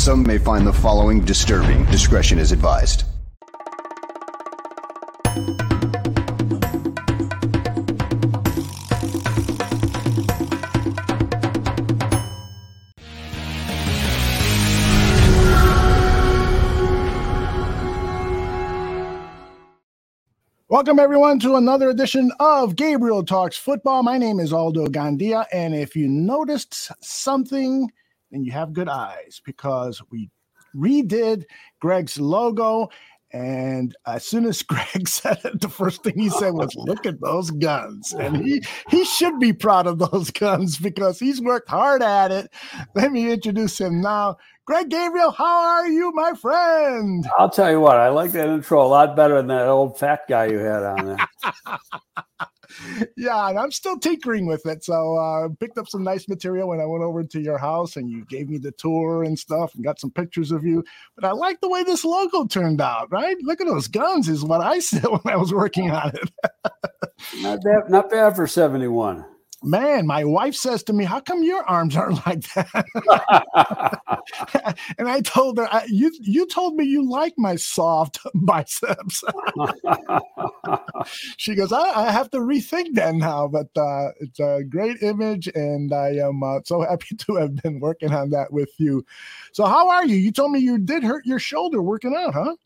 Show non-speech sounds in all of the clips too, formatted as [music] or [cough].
Some may find the following disturbing. Discretion is advised. Welcome, everyone, to another edition of Gabriel Talks Football. My name is Aldo Gandia, and if you noticed something, then you have good eyes because we redid Greg's logo. And as soon as [laughs] Greg said it, the first thing he said was, [laughs] "Look at those guns!" And he he should be proud of those [laughs] guns because he's worked hard at it. Let me introduce him now. Greg Gabriel, how are you, my friend? I'll tell you what, I like that intro a lot better than that old fat guy you had on there. Yeah, and I'm still tinkering with it. So uh picked up some nice material when I went over to your house and you gave me the tour and stuff and got some pictures of you. But I like the way this logo turned out, right? Look at those guns, is what I [laughs] said when I was working on it. not bad, not bad for 71 man, my wife says to me, "How come your arms aren't [laughs] like that?" [laughs] and I told her, "You you told me you like my soft [laughs] biceps." she goes, I, I, have to rethink that now." But uh, it's a great image, and I am uh, so happy to have been working on that with you. So, how are you? You told me you did hurt your shoulder working out, huh?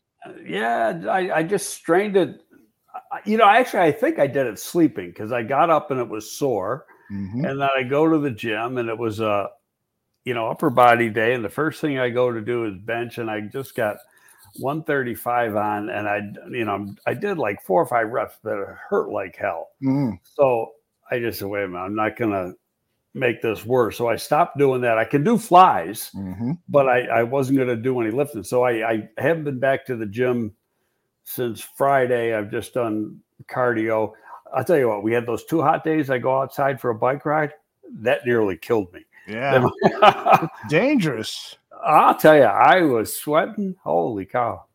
Yeah, I, I just strained it you know, actually, I think I did it sleeping because I got up and it was sore, mm-hmm. and then I go to the gym and it was a, you know, upper body day, and the first thing I go to do is bench, and I just got 135 on, and I, you know, I did like four or five reps, but it hurt like hell. Mm. So I just said, wait a minute, I'm not gonna make this worse. So I stopped doing that. I can do flies, mm-hmm. but I, I wasn't gonna do any lifting. So I, I haven't been back to the gym since Friday. I've just done cardio. I'll tell you what, we had those two hot days. I go outside for a bike ride. That nearly killed me. Yeah. [laughs] dangerous. I'll tell you, I was sweating. Holy cow.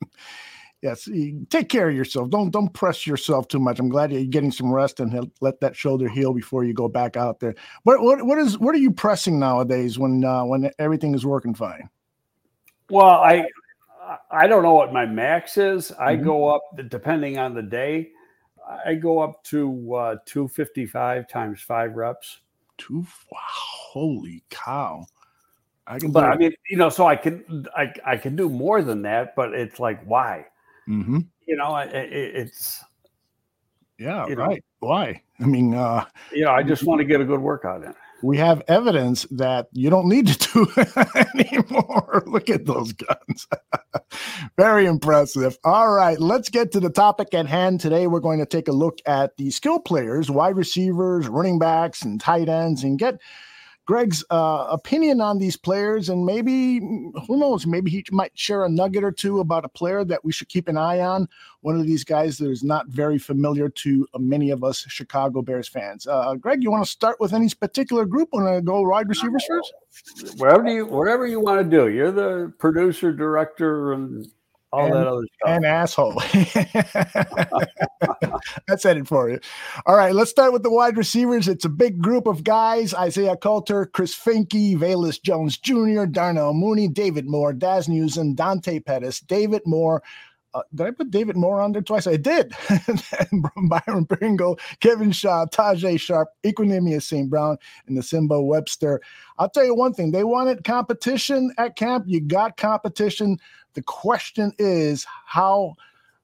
[laughs] yes. Take care of yourself. Don't don't press yourself too much. I'm glad you're getting some rest and let that shoulder heal before you go back out there. What what what is what are you pressing nowadays when uh, when everything is working fine? Well, I I don't know what my max is. I mm-hmm. go up depending on the day. I go up to uh, 255 times five reps. Two wow, holy cow! I can, but I mean, you know, so I can I I can do more than that, but it's like why? Mm-hmm. You know, it, it's yeah, right. Know, why? I mean, uh, you know, I just want to get a good workout in we have evidence that you don't need to do [laughs] anymore. Look at those guns. [laughs] Very impressive. All right, let's get to the topic at hand. Today, we're going to take a look at the skill players, wide receivers, running backs, and tight ends, and get Greg's uh, opinion on these players, and maybe who knows, maybe he might share a nugget or two about a player that we should keep an eye on. One of these guys that is not very familiar to uh, many of us Chicago Bears fans. Uh, Greg, you want to start with any particular group? Want to go wide receivers first? Wherever you, wherever you want to do. You're the producer, director, and all and, that other stuff. An asshole. [laughs] That's it for you. All right, let's start with the wide receivers. It's a big group of guys: Isaiah Coulter, Chris Finke, Velus Jones Jr., Darnell Mooney, David Moore, Dazz Newsome, Dante Pettis, David Moore. Uh, did I put David Moore on there twice? I did. [laughs] Byron Pringle, Kevin Shaw, Tajae Sharpe, Equanimeous St. Brown, and Nsimba Webster. I'll tell you one thing: they wanted competition at camp. You got competition. The question is how.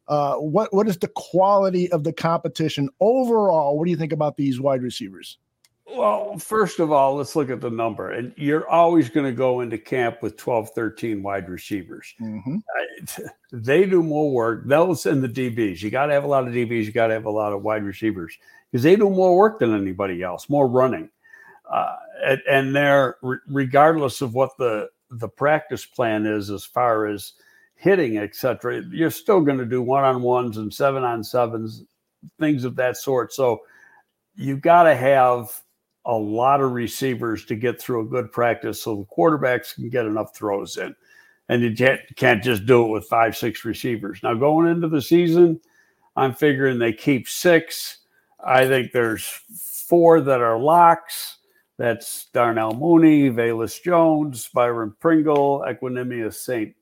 Uh, what what is the quality of the competition overall? What do you think about these wide receivers? Well, first of all, let's look at the number. And you're always going to go into camp with 12, 13 wide receivers. Mm-hmm. [laughs] They do more work. Those and the DBs. You got to have a lot of DBs. You got to have a lot of wide receivers because they do more work than anybody else, more running. Uh, and, and they're, regardless of what the, the practice plan is as far as – hitting, etc., you're still going to do one on ones and seven on sevens, things of that sort. So you've got to have a lot of receivers to get through a good practice so the quarterbacks can get enough throws in. And you can't just do it with five, six receivers. Now, going into the season, I'm figuring they keep six. I think there's four that are locks. That's Darnell Mooney, Velus Jones, Byron Pringle, Equanimeous St.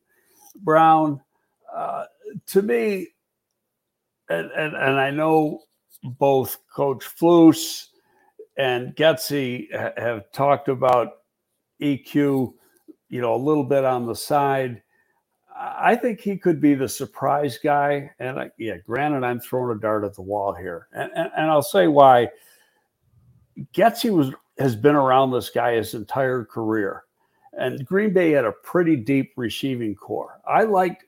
Brown. Uh, to me, and, and, and I know both Coach Flus and Getsy have talked about EQ, you know, a little bit on the side. I think he could be the surprise guy. And I, yeah, granted, I'm throwing a dart at the wall here, and, and, and I'll say why. Getsy was has been around this guy his entire career, and Green Bay had a pretty deep receiving corps. I liked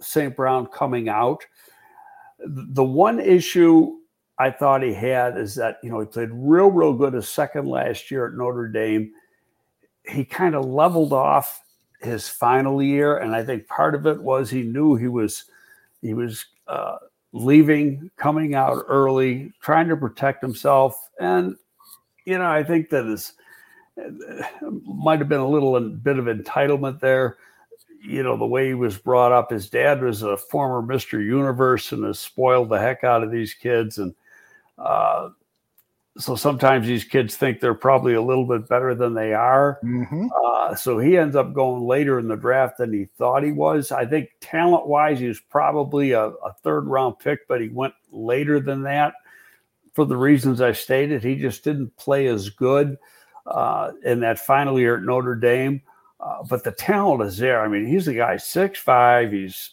St. Brown coming out. The one issue I thought he had is that you know he played real, real good his second last year at Notre Dame. He kind of leveled off his final year, and I think part of it was he knew he was he was uh, leaving, coming out early, trying to protect himself, and you know I think that is might have been a little bit of entitlement there. You know the way he was brought up. His dad was a former Mister Universe and has spoiled the heck out of these kids, and uh, so sometimes these kids think they're probably a little bit better than they are. Mm-hmm. Uh, so he ends up going later in the draft than he thought he was. I think talent wise, he was probably a, a, third round pick, but he went later than that for the reasons I stated. He just didn't play as good uh, in that final year at Notre Dame. Uh, but the talent is there. I mean, he's a guy six five. He's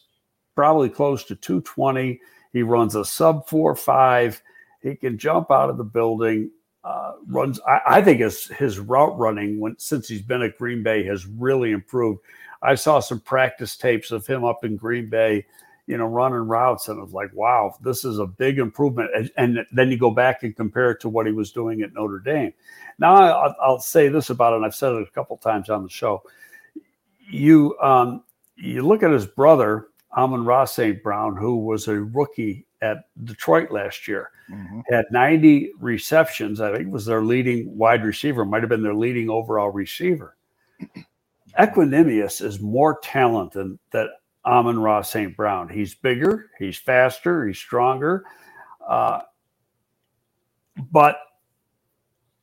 probably close to 220. He runs a sub four five he can jump out of the building. Uh, runs. I, I, think his his route running when since he's been at Green Bay has really improved. I saw some practice tapes of him up in Green Bay, you know, running routes, and I was like, wow, this is a big improvement. And, and then you go back and compare it to what he was doing at Notre Dame. Now I'll, I'll say this about it, and I've said it a couple times on the show. You um, you look at his brother Amon-Ra St. Brown, who was a rookie at Detroit last year, mm-hmm. had 90 receptions. I think was their leading wide receiver, might have been their leading overall receiver. [clears throat] Equanimeous is more talent than that Amon-Ra St. Brown. He's bigger, he's faster, he's stronger. Uh, but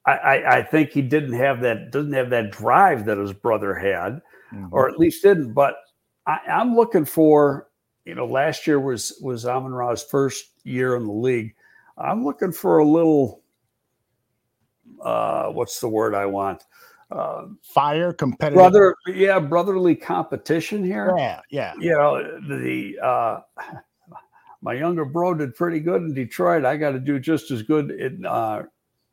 I, I, I, think he didn't have that doesn't have that drive that his brother had, mm-hmm. or at least didn't. But I, am looking for, you know, last year was was Amon Ra's first year in the league. I'm looking for a little, uh, what's the word I want? Uh, Fire competitive, brother, yeah, brotherly competition here. Yeah, yeah. You know, the uh, my younger bro did pretty good in Detroit. I got to do just as good in, uh,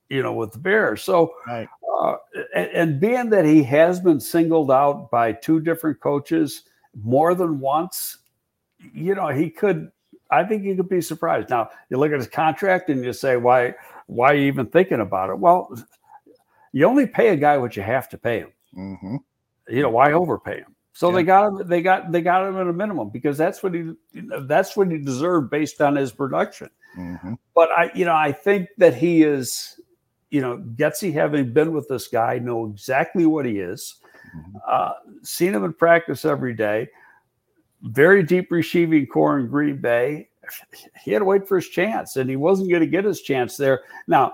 you know, with the Bears. So, right. uh, and, and being that he has been singled out by two different coaches more than once, you know, he could. I think he could be surprised. Now you look at his contract and you say, why? Why are you even thinking about it? Well, you only pay a guy what you have to pay him. Mm-hmm. You know, why overpay him? So yeah. they got him. They got they got him at a minimum because that's what he that's what he deserved based on his production. Mm-hmm. But I, you know, I think that he is, you know, Getsy having been with this guy, know exactly what he is. Mm-hmm. Uh, seen him in practice every day. Very deep receiving corps in Green Bay. [laughs] He had to wait for his chance, and he wasn't going to get his chance there. Now,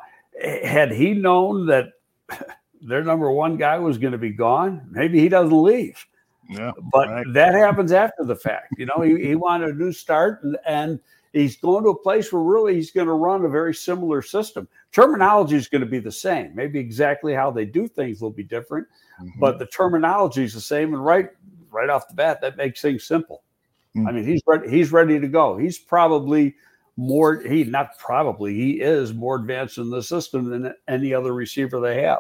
had he known that [laughs] their number one guy was going to be gone, maybe he doesn't leave. Yeah, but right. that happens after the fact. You know, he, he wanted a new start, and, and he's going to a place where really he's going to run a very similar system. Terminology is going to be the same. Maybe exactly how they do things will be different, mm-hmm. but the terminology is the same. And right, right off the bat, that makes things simple. Mm-hmm. I mean, he's ready. He's ready to go. He's probably more. He not probably. He is more advanced in the system than any other receiver they have.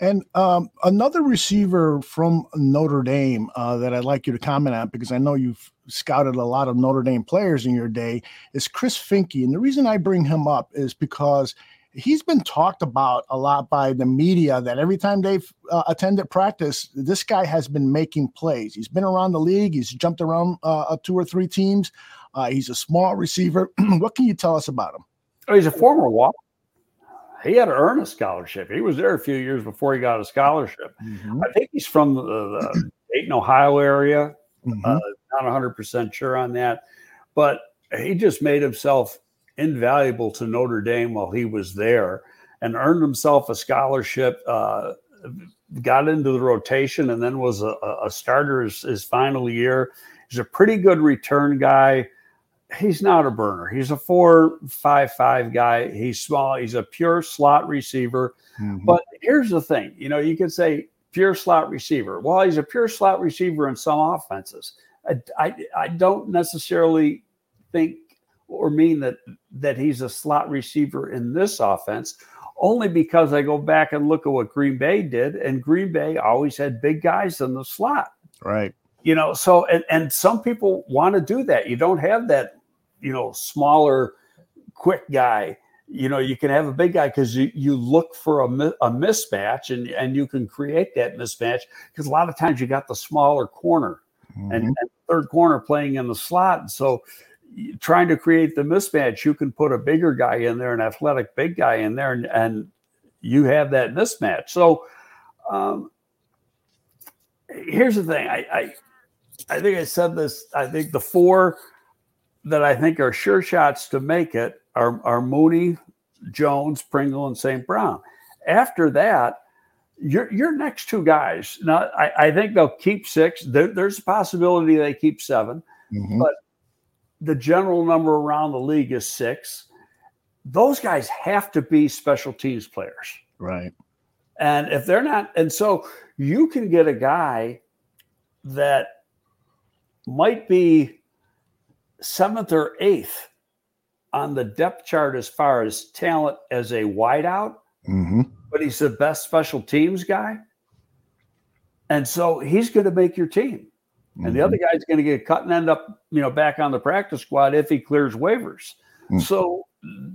And um, another receiver from Notre Dame uh, that I'd like you to comment on because I know you've scouted a lot of Notre Dame players in your day is Chris Finke. And the reason I bring him up is because he's been talked about a lot by the media that every time they've uh, attended practice, this guy has been making plays. He's been around the league, he's jumped around uh, two or three teams. Uh, he's a small receiver. [clears throat] what can you tell us about him? Oh, he's a former walk. He had to earn a scholarship. He was there a few years before he got a scholarship. Mm-hmm. I think he's from the, the [clears throat] Dayton, Ohio area. Mm-hmm. Uh, not 100% sure on that, but he just made himself invaluable to Notre Dame while he was there. and earned himself a scholarship. Uh, got into the rotation and then was a, a starter his, his, final year. He's a pretty good return guy. He's not a burner. He's a four five five guy. He's small. He's a pure slot receiver. Mm-hmm. But here's the thing: you know, you could say pure slot receiver. Well, he's a pure slot receiver in some offenses. I, I, I don't necessarily think or mean that that he's a slot receiver in this offense only because I go back and look at what Green Bay did, and Green Bay always had big guys in the slot. Right. You know, so and, and some people want to do that. You don't have that, you know, smaller, quick guy. You know, you can have a big guy because you, you look for a, a mismatch and, and you can create that mismatch because a lot of times you got the smaller corner mm-hmm. and, and third corner playing in the slot. So trying to create the mismatch, you can put a bigger guy in there, an athletic big guy in there, and, and you have that mismatch. So um, here's the thing. I, I I think I said this. I think the four that I think are sure shots to make it are, are Mooney, Jones, Pringle, and St. Brown. After that, your your next two guys. Now, I, I think they'll keep six. There, there's a possibility they keep 7 mm-hmm. but the general number around the league is six. Those guys have to be special teams players. Right. And if they're not, and so you can get a guy that might be seventh or eighth on the depth chart as far as talent as a wideout, mm-hmm. but he's the best special teams guy. And so he's going to make your team. Mm-hmm. And the other mm-hmm. guy's going to get cut and end up, you know, back on the practice squad if he clears waivers. Mm-hmm. So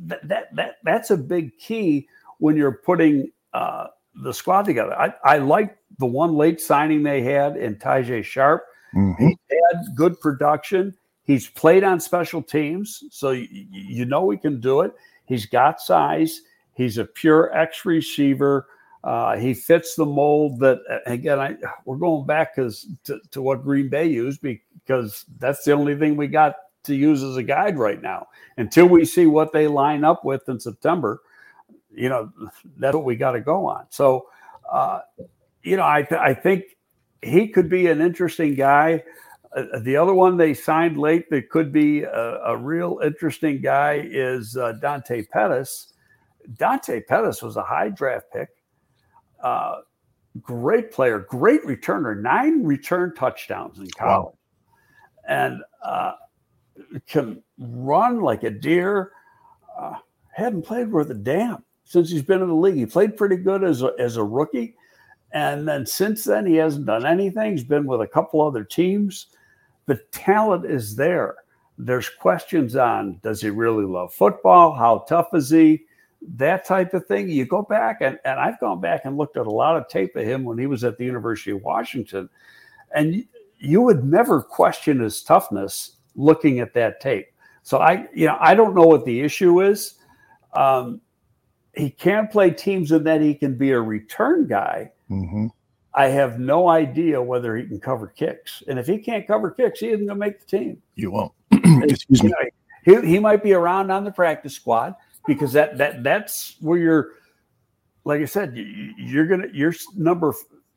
that, that that that's a big key when you're putting uh, the squad together. I, I like the one late signing they had in Tajay Sharpe. Mm-hmm. He had good production. He's played on special teams, so you, you know he can do it. He's got size. He's a pure X receiver. Uh, he fits the mold that again I we're going back because to, to, what Green Bay used because that's the only thing we got to use as a guide right now until we see what they line up with in September. You know that's what we got to go on. So uh, you know I th- I think he could be an interesting guy. Uh, the other one they signed late that could be a, a real interesting guy is uh, Dante Pettis. Dante Pettis was a high draft pick uh, great player, great returner, nine return touchdowns in college, wow. and uh, can run like a deer. Uh, hadn't played worth a damn since he's been in the league. He played pretty good as a, as a rookie, and then since then he hasn't done anything. He's been with a couple other teams. The talent is there. There's questions on does he really love football? How tough is he? that type of thing. You go back, and, and I've gone back and looked at a lot of tape of him when he was at the University of Washington, and you would never question his toughness looking at that tape. So I, you know, I don't know what the issue is. Um, he can play teams and that he can be a return guy. Mm-hmm. I have no idea whether he can cover kicks. And if he can't cover kicks, he isn't going to make the team. You won't. [clears throat] Excuse me. You know, he, he might be around on the practice squad because that that that's where you're like I said, you're gonna your number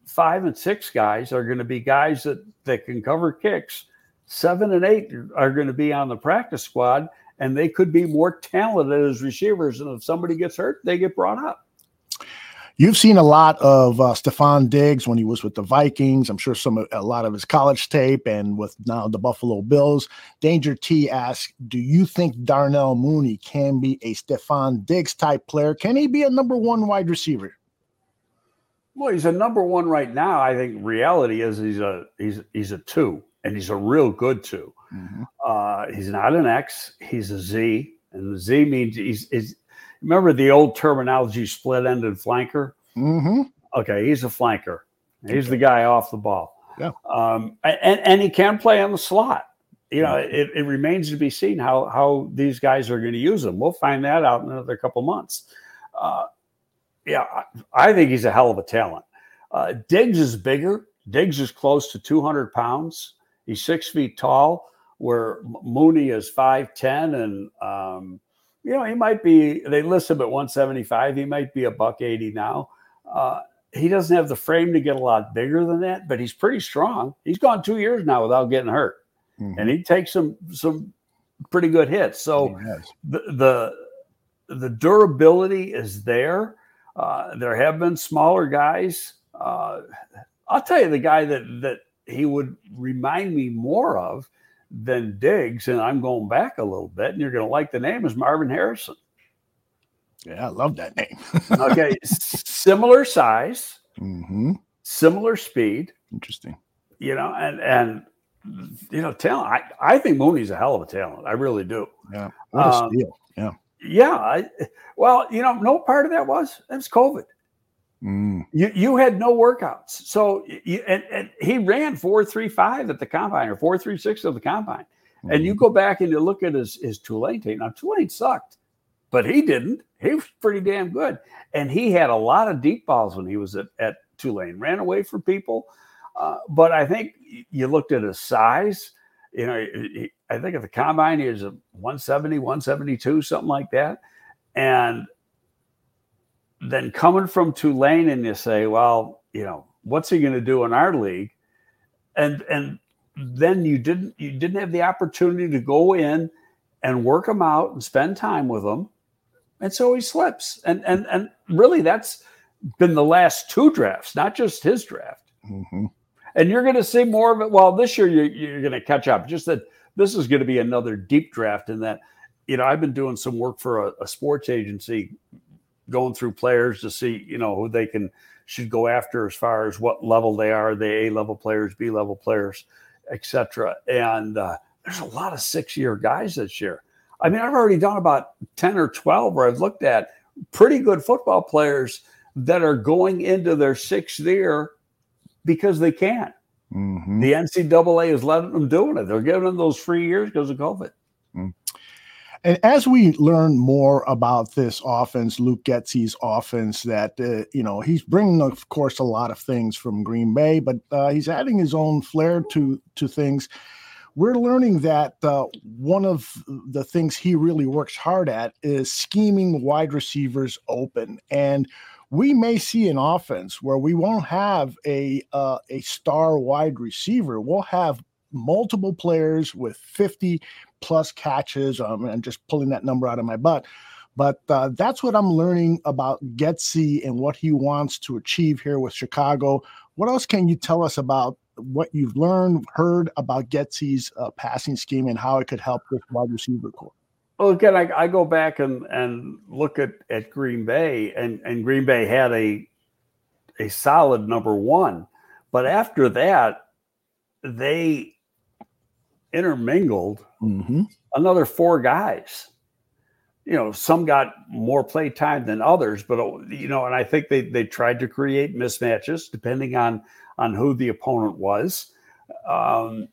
five and six guys are going to be guys that that can cover kicks. Seven and eight are going to be on the practice squad, and they could be more talented as receivers. And if somebody gets hurt, they get brought up. You've seen a lot of uh, Stefon Diggs when he was with the Vikings. I'm sure some a lot of his college tape, and with now the Buffalo Bills. Danger T asks, "Do you think Darnell Mooney can be a Stefon Diggs type player? Can he be a number one wide receiver?" Well, he's a number one right now. I think reality is he's a he's he's a two, and he's a real good 2 mm-hmm. uh, he's not an X. He's a Z, and the Z means he's, he's Remember the old terminology split ended flanker? Mm-hmm. Okay, he's a flanker. He's the guy off the ball. Yeah. Um, and, and he can play on the slot. You know, it, it remains to be seen how how these guys are going to use him. We'll find that out in another couple months. Uh, yeah, I, I think he's a hell of a talent. Uh, Diggs is bigger. Diggs is close to 200 pounds. He's six feet tall, where Mooney is 5'10 and um, you know, he might be, they list him at 175. He might be a buck 80 now. Uh, he doesn't have the frame to get a lot bigger than that, but he's pretty strong. He's gone two years now without getting hurt, mm-hmm. and he takes some some pretty good hits. So the, the the durability is there. Uh, there have been smaller guys. Uh, I'll tell you the guy that that he would remind me more of than Diggs, and I'm going back a little bit, and you're going to like the name is Marvin Harrison. Yeah, I love that name. [laughs] okay, similar size, mm-hmm. similar speed. Interesting. You know, and and you know, talent. I, I think Mooney's a hell of a talent. I really do. Yeah. What a um, steal. Yeah. Yeah. I, well, you know, no part of that was it was COVID. Mm. You you had no workouts, so you, and, and he ran four three five at the combine or four three six at the combine, mm. and you mm-hmm. go back and you look at his his Tulane tape. Now Tulane sucked, but he didn't. He was pretty damn good, and he had a lot of deep balls when he was at, at Tulane. Ran away from people, uh, but I think you looked at his size. You know, he, I think at the combine he was a 170, 172, something like that, and then coming from Tulane and you say, well, you know, what's he going to do in our league? And and then you didn't you didn't have the opportunity to go in and work him out and spend time with him. And so he slips. And and and really that's been the last two drafts, not just his draft. Mm-hmm. And you're going to see more of it. Well, this year you're, you're going to catch up. Just that this is going to be another deep draft in that, you know, I've been doing some work for a, a sports agency going through players to see, you know, who they can should go after as far as what level they are, the A level players, B level players, etc. And uh, there's a lot of six year guys this year. I mean, I've already done about 10 or 12 where I've looked at pretty good football players that are going into their sixth year because they can. Mm-hmm. The NCAA is letting them doing it. They're giving them those free years because of COVID. And as we learn more about this offense, Luke Getsy's offense, that uh, you know he's bringing, of course, a lot of things from Green Bay, but uh, he's adding his own flair to to things. We're learning that uh, one of the things he really works hard at is scheming wide receivers open, and we may see an offense where we won't have a uh, a star wide receiver. We'll have multiple players with 50 plus catches. Um, I'm just pulling that number out of my butt. But uh, that's what I'm learning about Getsy and what he wants to achieve here with Chicago. What else can you tell us about what you've learned, heard about Getsy's uh, passing scheme and how it could help this wide receiver corps? Well, again, I, I, go back and, and look at, at Green Bay, and, and Green Bay had a a solid number one, but after that, they intermingled mm-hmm. another four guys. You know, some got more play time than others, but you know, and I think they they tried to create mismatches depending on on who the opponent was. Um,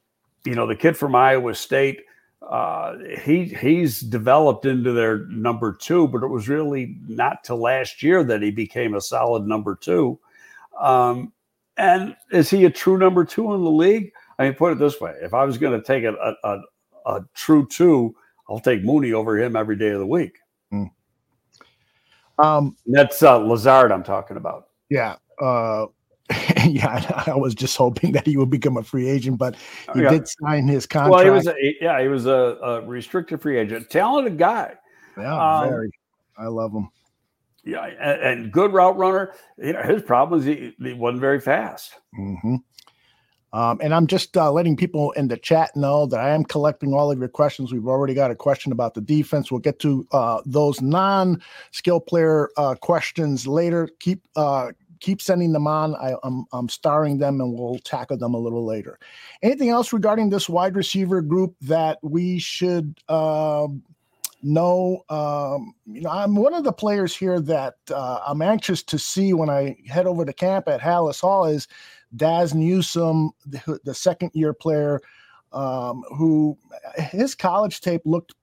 you know, the kid from Iowa State, uh, he he's developed into their number two, but it was really not till last year that he became a solid number two. Um, and is he a true number two in the league? I mean, put it this way: if I was going to take a, a, a, true two, I'll take Mooney over him every day of the week. Mm. Um, that's uh, Lazard I'm talking about. Yeah. Uh, [laughs] yeah, I was just hoping that he would become a free agent, but he yeah. did sign his contract. Well, he was a, yeah, he was a, a restricted free agent, talented guy. Yeah, um, very. I love him. Yeah, and, and, good route runner. You know, his problem is he, he wasn't very fast. Mm-hmm. Um, and I'm just uh, letting people in the chat know that I am collecting all of your questions. We've already got a question about the defense. We'll get to uh, those non-skill player uh, questions later. Keep uh, keep sending them on. I, am I'm, I'm starring them, and we'll tackle them a little later. Anything else regarding this wide receiver group that we should um, know? Um, you know, I'm one of the players here that uh, I'm anxious to see when I head over to camp at Halas Hall. Is Dazz Newsome, the, the second year player, um, who his college tape looked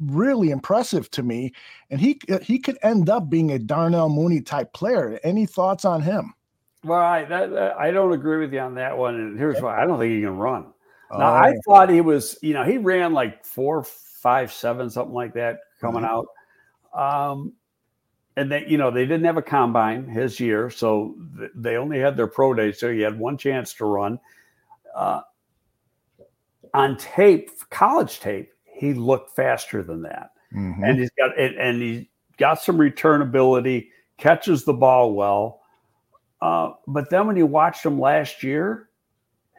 really impressive to me, and he he could end up being a Darnell Mooney type player. Any thoughts on him? Well, I that, that, I don't agree with you on that one, and here's why: I don't think he can run. Now, oh. I thought he was, you know, he ran like four, five, seven, something like that coming mm-hmm. out. Um, and they, you know, they didn't have a combine his year, so th- they only had their pro day, so he had one chance to run. Uh, on tape, college tape, he looked faster than that, mm-hmm. and he's got and, and he got some return ability, catches the ball well. Uh, but then when you watched him last year,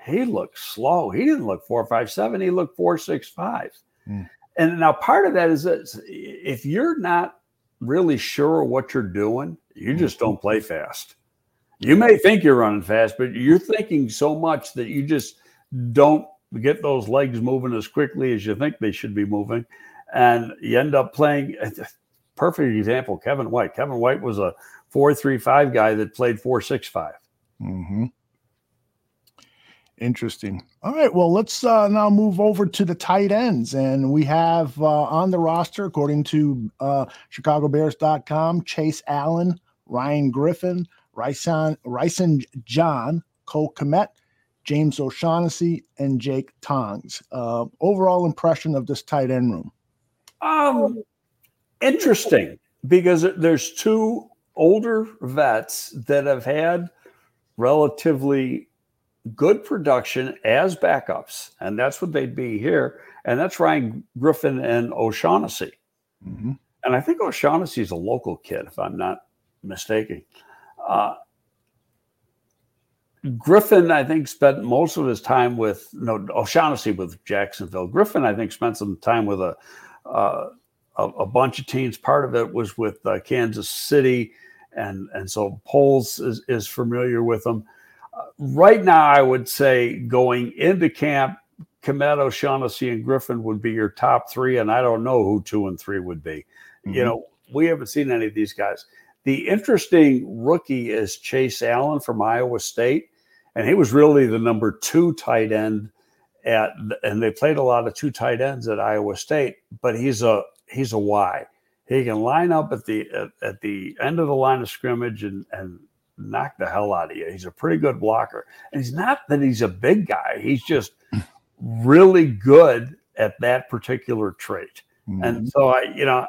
he looked slow. He didn't look four five seven. He looked four six five. Mm. And now part of that is that if you're not really sure what you're doing, you just don't play fast. You may think you're running fast, but you're thinking so much that you just don't get those legs moving as quickly as you think they should be moving. And you end up playing [laughs] perfect example, Kevin White. Kevin White was a four three five guy that played four six five. Mm-hmm. Interesting. All right. Well, let's uh, now move over to the tight ends. And we have uh, on the roster, according to uh, ChicagoBears.com, Chase Allen, Ryan Griffin, Rysen, Rysen John, Cole Kmet, James O'Shaughnessy, and Jake Tonges. Uh, overall impression of this tight end room? Um, interesting because there's two older vets that have had relatively good production as backups, and that's what they'd be here. And that's Ryan Griffin and O'Shaughnessy. Mm-hmm. And I think O'Shaughnessy is a local kid, if I'm not mistaken. Uh, Griffin, I think, spent most of his time with no O'Shaughnessy with Jacksonville. Griffin, I think, spent some time with a uh, a, a, bunch of teams. Part of it was with uh, Kansas City, and and so Poles is, is familiar with them right now, I would say going into camp, Kmet, O'Shaughnessy, and Griffin would be your top three, and I don't know who two and three would be. Mm-hmm. You know, we haven't seen any of these guys. The interesting rookie is Chase Allen from Iowa State, and he was really the number two tight end at, and they played a lot of two tight ends at Iowa State, but he's a he's a Y. He can line up at the at, at the end of the line of scrimmage and and knock the hell out of you. He's a pretty good blocker. And he's not that he's a big guy, he's just really good at that particular trait. Mm-hmm. And so I, you know,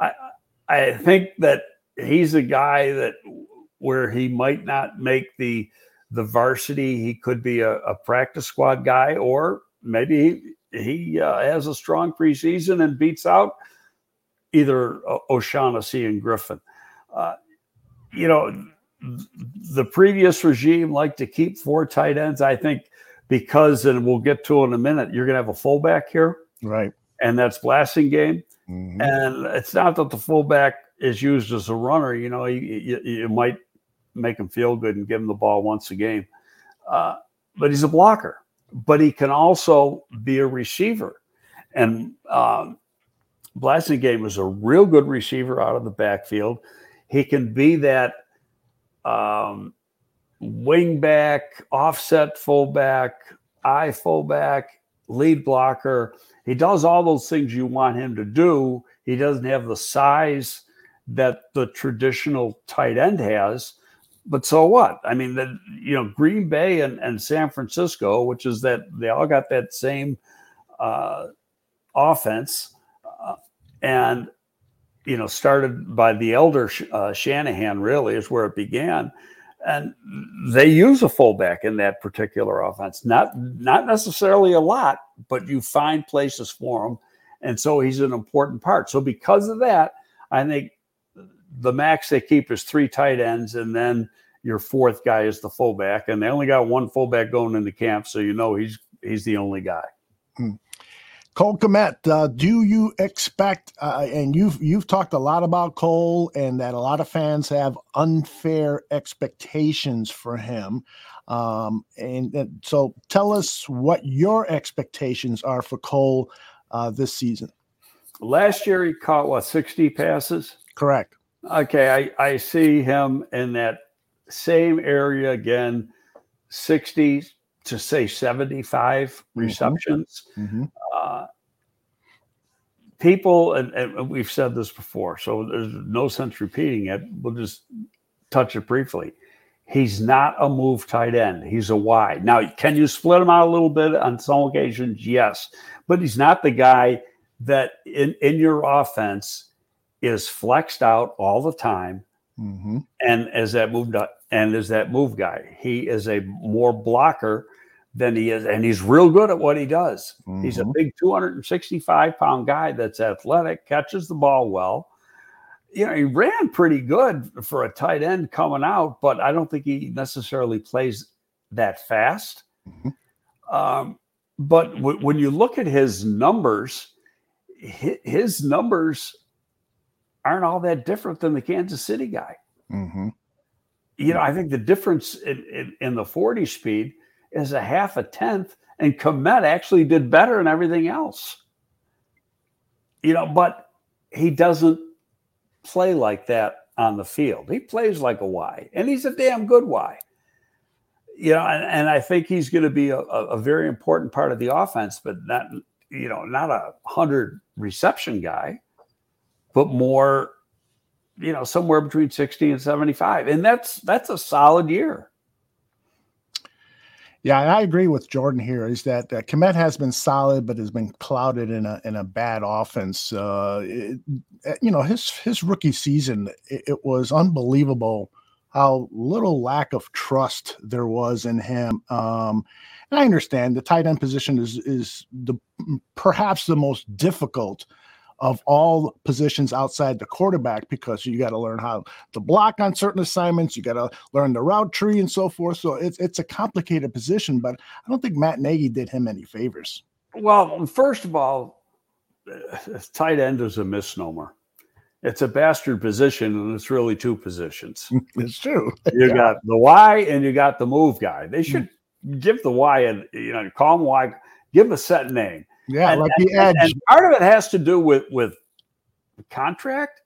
I I think that he's a guy that where he might not make the the varsity, he could be a, a practice squad guy, or maybe he, he uh, has a strong preseason and beats out either O'Shaughnessy and Griffin. Uh, you know, the previous regime liked to keep four tight ends. I think because, and we'll get to in a minute, you're going to have a fullback here. Right. And that's Blasingame. Mm-hmm. And it's not that the fullback is used as a runner. You know, you, you, you, might make him feel good and give him the ball once a game. Uh, but he's a blocker. But he can also be a receiver. And um, Blasingame is a real good receiver out of the backfield. He can be that um, wing back, offset fullback, I fullback, lead blocker. He does all those things you want him to do. He doesn't have the size that the traditional tight end has. But so what? I mean, the, you know, Green Bay and, and San Francisco, which is that they all got that same uh, offense. Uh, and you know, started by the elder uh, Shanahan, really, is where it began. And they use a fullback in that particular offense. Not not necessarily a lot, but you find places for him. And so he's an important part. So because of that, I think the max they keep is three tight ends, and then your fourth guy is the fullback. And they only got one fullback going into camp, so you know he's he's the only guy. Hmm. Cole Kmet, uh, do you expect? Uh, and you've you've talked a lot about Cole, and that a lot of fans have unfair expectations for him. Um, and, and, so, tell us what your expectations are for Cole uh, this season. Last year, he caught what sixty passes. Correct. Okay, I, I see him in that same area again, sixty to say 75 mm-hmm. receptions. Mm-hmm. Uh, people, and, and, we've said this before, so there's no sense repeating it. We'll just touch it briefly. He's not a move tight end. He's a Y. Now, can you split him out a little bit on some occasions? Yes. But he's not the guy that in, in your offense is flexed out all the time. Mm-hmm. And as that move and is that move guy, he is a more blocker than he is, and he's real good at what he does. Mm-hmm. He's a mm-hmm. big 265 pound guy that's athletic, catches the ball well. You know, he ran pretty good for a tight end coming out, but I don't think he necessarily plays that fast. Mm-hmm. Um, but w- when you look at his numbers, his numbers aren't all that different than the Kansas City guy. Mm-hmm. You know, I think the difference in, in, in, the 40 speed is a half a tenth, and Kmet actually did better than everything else. You know, but he doesn't play like that on the field. He plays like a Y, and he's a damn good Y. You know, and, and I think he's going to be a, a very important part of the offense, but not, you know, not a hundred reception guy but more, you know, somewhere between 60 and 75. And that's that's a solid year. Yeah, I agree with Jordan here. Is that uh, Kmet has been solid, but has been clouded in a in a bad offense. Uh, it, uh, you know, his his rookie season, it, it, was unbelievable how little lack of trust there was in him. Um, and I understand the tight end position is is the perhaps the most difficult of all positions outside the quarterback because you got to learn how to block on certain assignments. You got to learn the route tree and so forth. So it's it's a complicated position, but I don't think Matt Nagy did him any favors. Well, first of all, uh, tight end is a misnomer. It's a bastard position, and it's really two positions. [laughs] it's true. [laughs] You yeah. got the Y and you got the move guy. They hmm. should give the Y and you know call him Y. Give a set name. Yeah, and, like the edge. And, part of it has to do with with contract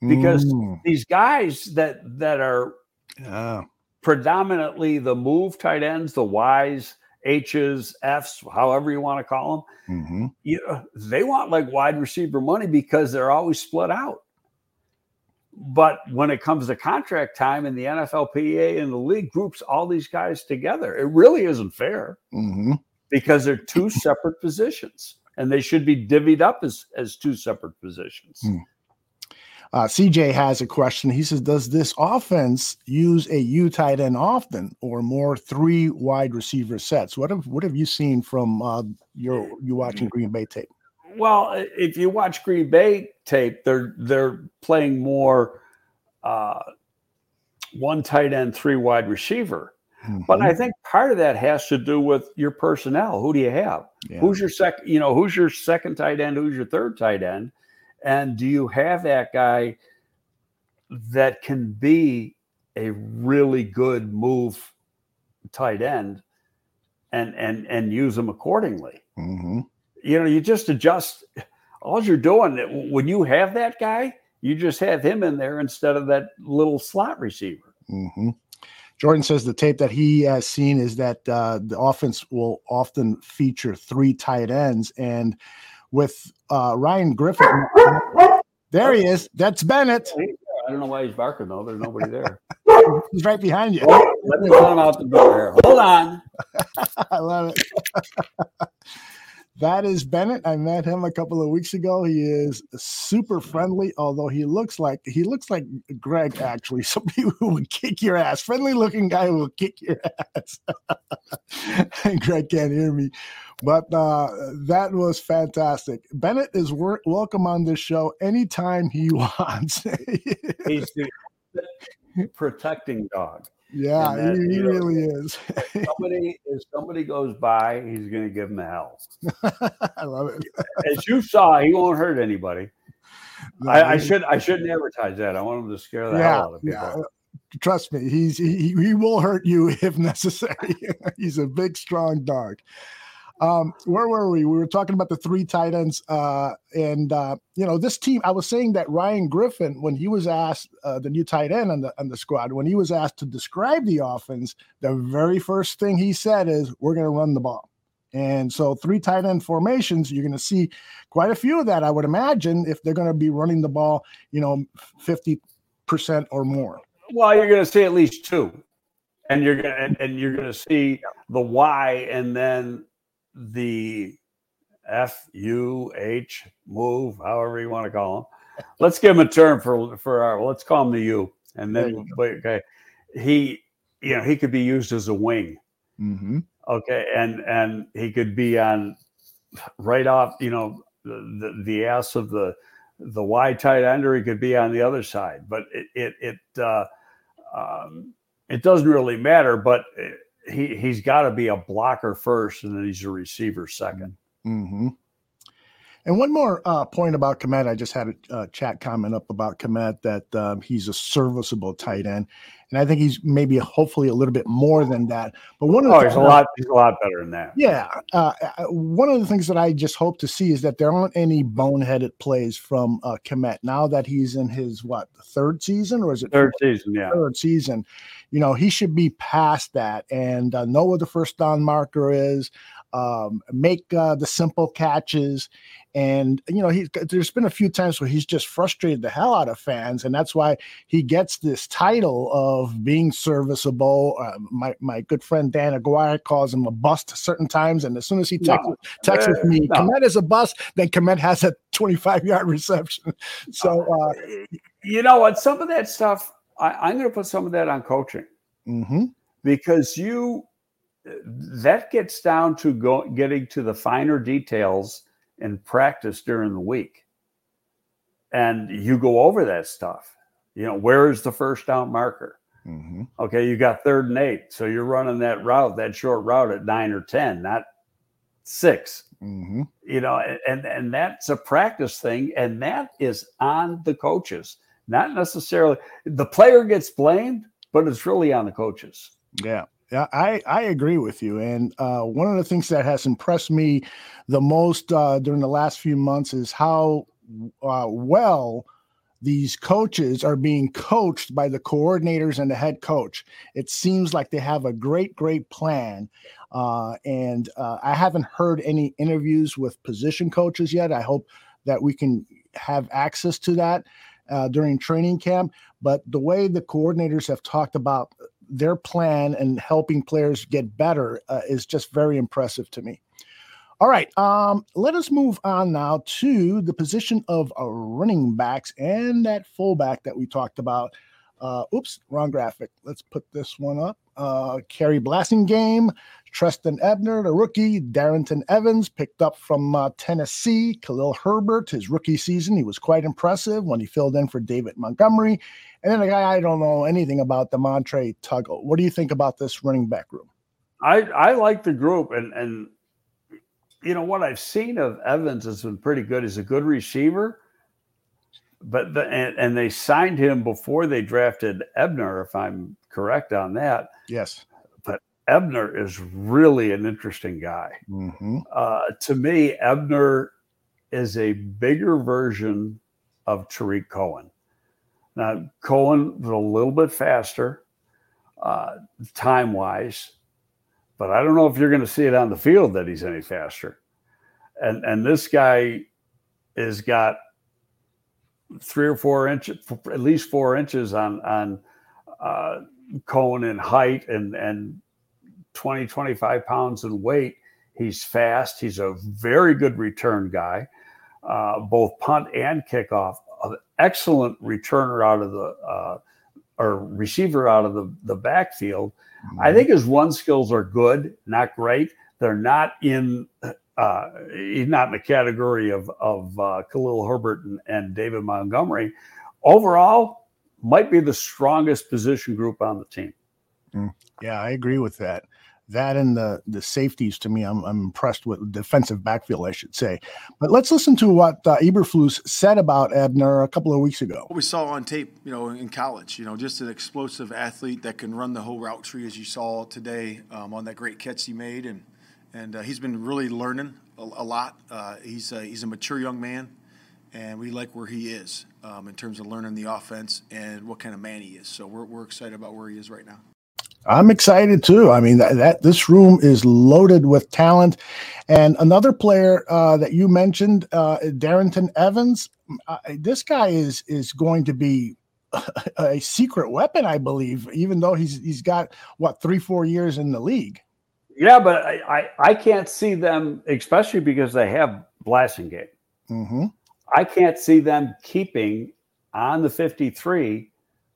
because mm. these guys that that are yeah. predominantly the move tight ends, the Y's, H's, F's, however you want to call them, mm-hmm. you know, they want like wide receiver money because they're always split out. But when it comes to contract time in the NFLPA and the league groups all these guys together, it really isn't fair. Mm-hmm because they're two separate positions and they should be divvied up as, as two separate positions. Hmm. Uh, CJ has a question. He says, Does this offense use a U tight end often or more three wide receiver sets? What have what have you seen from uh, your you watching Green Bay tape? Well, if you watch Green Bay tape, they're they're playing more uh, one tight end, three wide receiver. Mm-hmm. But I mm-hmm. think part of that has to do with your personnel. Who do you have? Yeah. Who's your second? You know, who's your second tight end? Who's your third tight end? And do you have that guy that can be a really good move tight end and and and use them accordingly? Mm-hmm. You know, you just adjust. All you're doing when you have that guy, you just have him in there instead of that little slot receiver. Mm-hmm. Jordan says the tape that he has seen is that uh, the offense will often feature three tight ends, and with uh, Ryan Griffin, there he is. That's Bennett. I don't know why he's barking though. There's nobody there. [laughs] he's right behind you. let me him out the door here. Hold on. [laughs] I love it. [laughs] That is Bennett. I met him a couple of weeks ago. He is super friendly, although he looks like he looks like Greg actually. [laughs] Somebody who would kick your ass. Friendly looking guy who will kick your ass. [laughs] Greg can't hear me, but uh, that was fantastic. Bennett is wor- welcome on this show anytime he [laughs] wants. He's the [laughs] protecting dog. Yeah, that, he, he really is. somebody, [laughs] if somebody goes by, he's going to give him a hell. [laughs] I love it. As you saw, he won't hurt anybody. No, I, I, should I shouldn't advertise that. I want him to scare the yeah, hell out of people. Yeah. Trust me, he's he, he will hurt you if necessary. he's a big, strong dog. Um, where were we? We were talking about the three tight ends, uh, and uh, you know this team. I was saying that Ryan Griffin, when he was asked uh, the new tight end on the on the squad, when he was asked to describe the offense, the very first thing he said is, "We're going to run the ball." And so, three tight end formations, you're going to see quite a few of that. I would imagine if they're going to be running the ball, you know, fifty percent or more. Well, you're going to see at least two, and you're going to and you're going to see the why, and then the F U H move, however you want to call them. let's give him a term for for our. Let's call him the U, and then okay, he you know he could be used as a wing. Mm-hmm. Okay, and and he could be on right off. You know the the, the ass of the the wide tight end, or he could be on the other side. But it it it uh, um, it doesn't really matter. But he he's got to be a blocker first, and then he's a receiver 2nd mm-hmm. And one more uh, point about Kmet. I just had a, a, chat comment up about Kmet that um, he's a serviceable tight end, and I think he's maybe hopefully a little bit more than that. But one of oh, he's a lot he's a lot better than that. Yeah, uh, uh, one of the things that I just hope to see is that there aren't any boneheaded plays from uh, Kmet now that he's in his what third season or is it third season? Yeah, third season. You know, he should be past that and uh, know what the first down marker is. Um, make uh, the simple catches and you know, he there's been a few times where he's just frustrated the hell out of fans, and that's why he gets this title of being serviceable. Uh, my my good friend Dan Aguirre calls him a bust certain times, and as soon as he texts, no. texts with me, no. Kmet is a bust, then Kmet has a 25 yard reception. [laughs] So uh, you know what? Some of that stuff, I, am going to put some of that on coaching mm-hmm. because you that gets down to go, getting to the finer details in practice during the week. And you go over that stuff. You know, where is the first down marker? Mm-hmm. Okay, you got third and eight. So you're running that route, that short route at nine or 10, not 6 mm-hmm. You know, and, and that's a practice thing. And that is on the coaches, not necessarily the player gets blamed, but it's really on the coaches. Yeah. Yeah, I, I agree with you. And uh, one of the things that has impressed me the most uh, during the last few months is how uh, well these coaches are being coached by the coordinators and the head coach. It seems like they have a great, great plan. Uh, and uh, I haven't heard any interviews with position coaches yet. I hope that we can have access to that uh, during training camp. But the way the coordinators have talked about their plan and helping players get better uh, is just very impressive to me. All right, um, let us move on now to the position of uh, running backs and that fullback that we talked about. Uh, oops, wrong graphic. Let's put this one up. Uh, Khari Blasingame, Trestan Ebner, the rookie, Darrynton Evans, picked up from uh, Tennessee. Khalil Herbert, his rookie season, he was quite impressive when he filled in for David Montgomery. And then a guy I don't know anything about, Demontre Tuggle. What do you think about this running back group? I, I like the group, and and you know what I've seen of Evans has been pretty good. He's a good receiver, but the, and, and they signed him before they drafted Ebner, if I'm correct on that. Yes, but Ebner is really an interesting guy. Mm-hmm. Uh, to me, Ebner is a bigger version of Tarik Cohen. Now, Cohen was a little bit faster, uh, time wise, but I don't know if you're going to see it on the field that he's any faster. And and this guy has got three or four inches, at least four inches on on uh, Cohen in height and and 20, 25 pounds in weight. He's fast. He's a very good return guy, uh, both punt and kickoff excellent returner out of the uh, or receiver out of the, the backfield. Mm-hmm. I think his run skills are good, not great. They're not in uh, he's not in the category of of uh, Khalil Herbert and, and David Montgomery. Overall, might be the strongest position group on the team. Mm. Yeah, I agree with that that and the the safeties to me, I'm, I'm impressed with defensive backfield, I should say. But let's listen to what uh, Eberflus said about Ebner a couple of weeks ago. What we saw on tape, you know, in college, you know, just an explosive athlete that can run the whole route tree, as you saw today um, on that great catch he made, and and uh, he's been really learning a, a lot. Uh, he's a, he's a mature young man, and we like where he is um, in terms of learning the offense and what kind of man he is. So we're we're excited about where he is right now. I'm excited too. I mean, that, that, this room is loaded with talent. And another player uh, that you mentioned, uh, Darrynton Evans, uh, this guy is is going to be [laughs] a secret weapon, I believe, even though he's he's got what three four years in the league. Yeah, but I I, I can't see them, especially because they have Blasingame. Mm-hmm. I can't see them keeping on the 53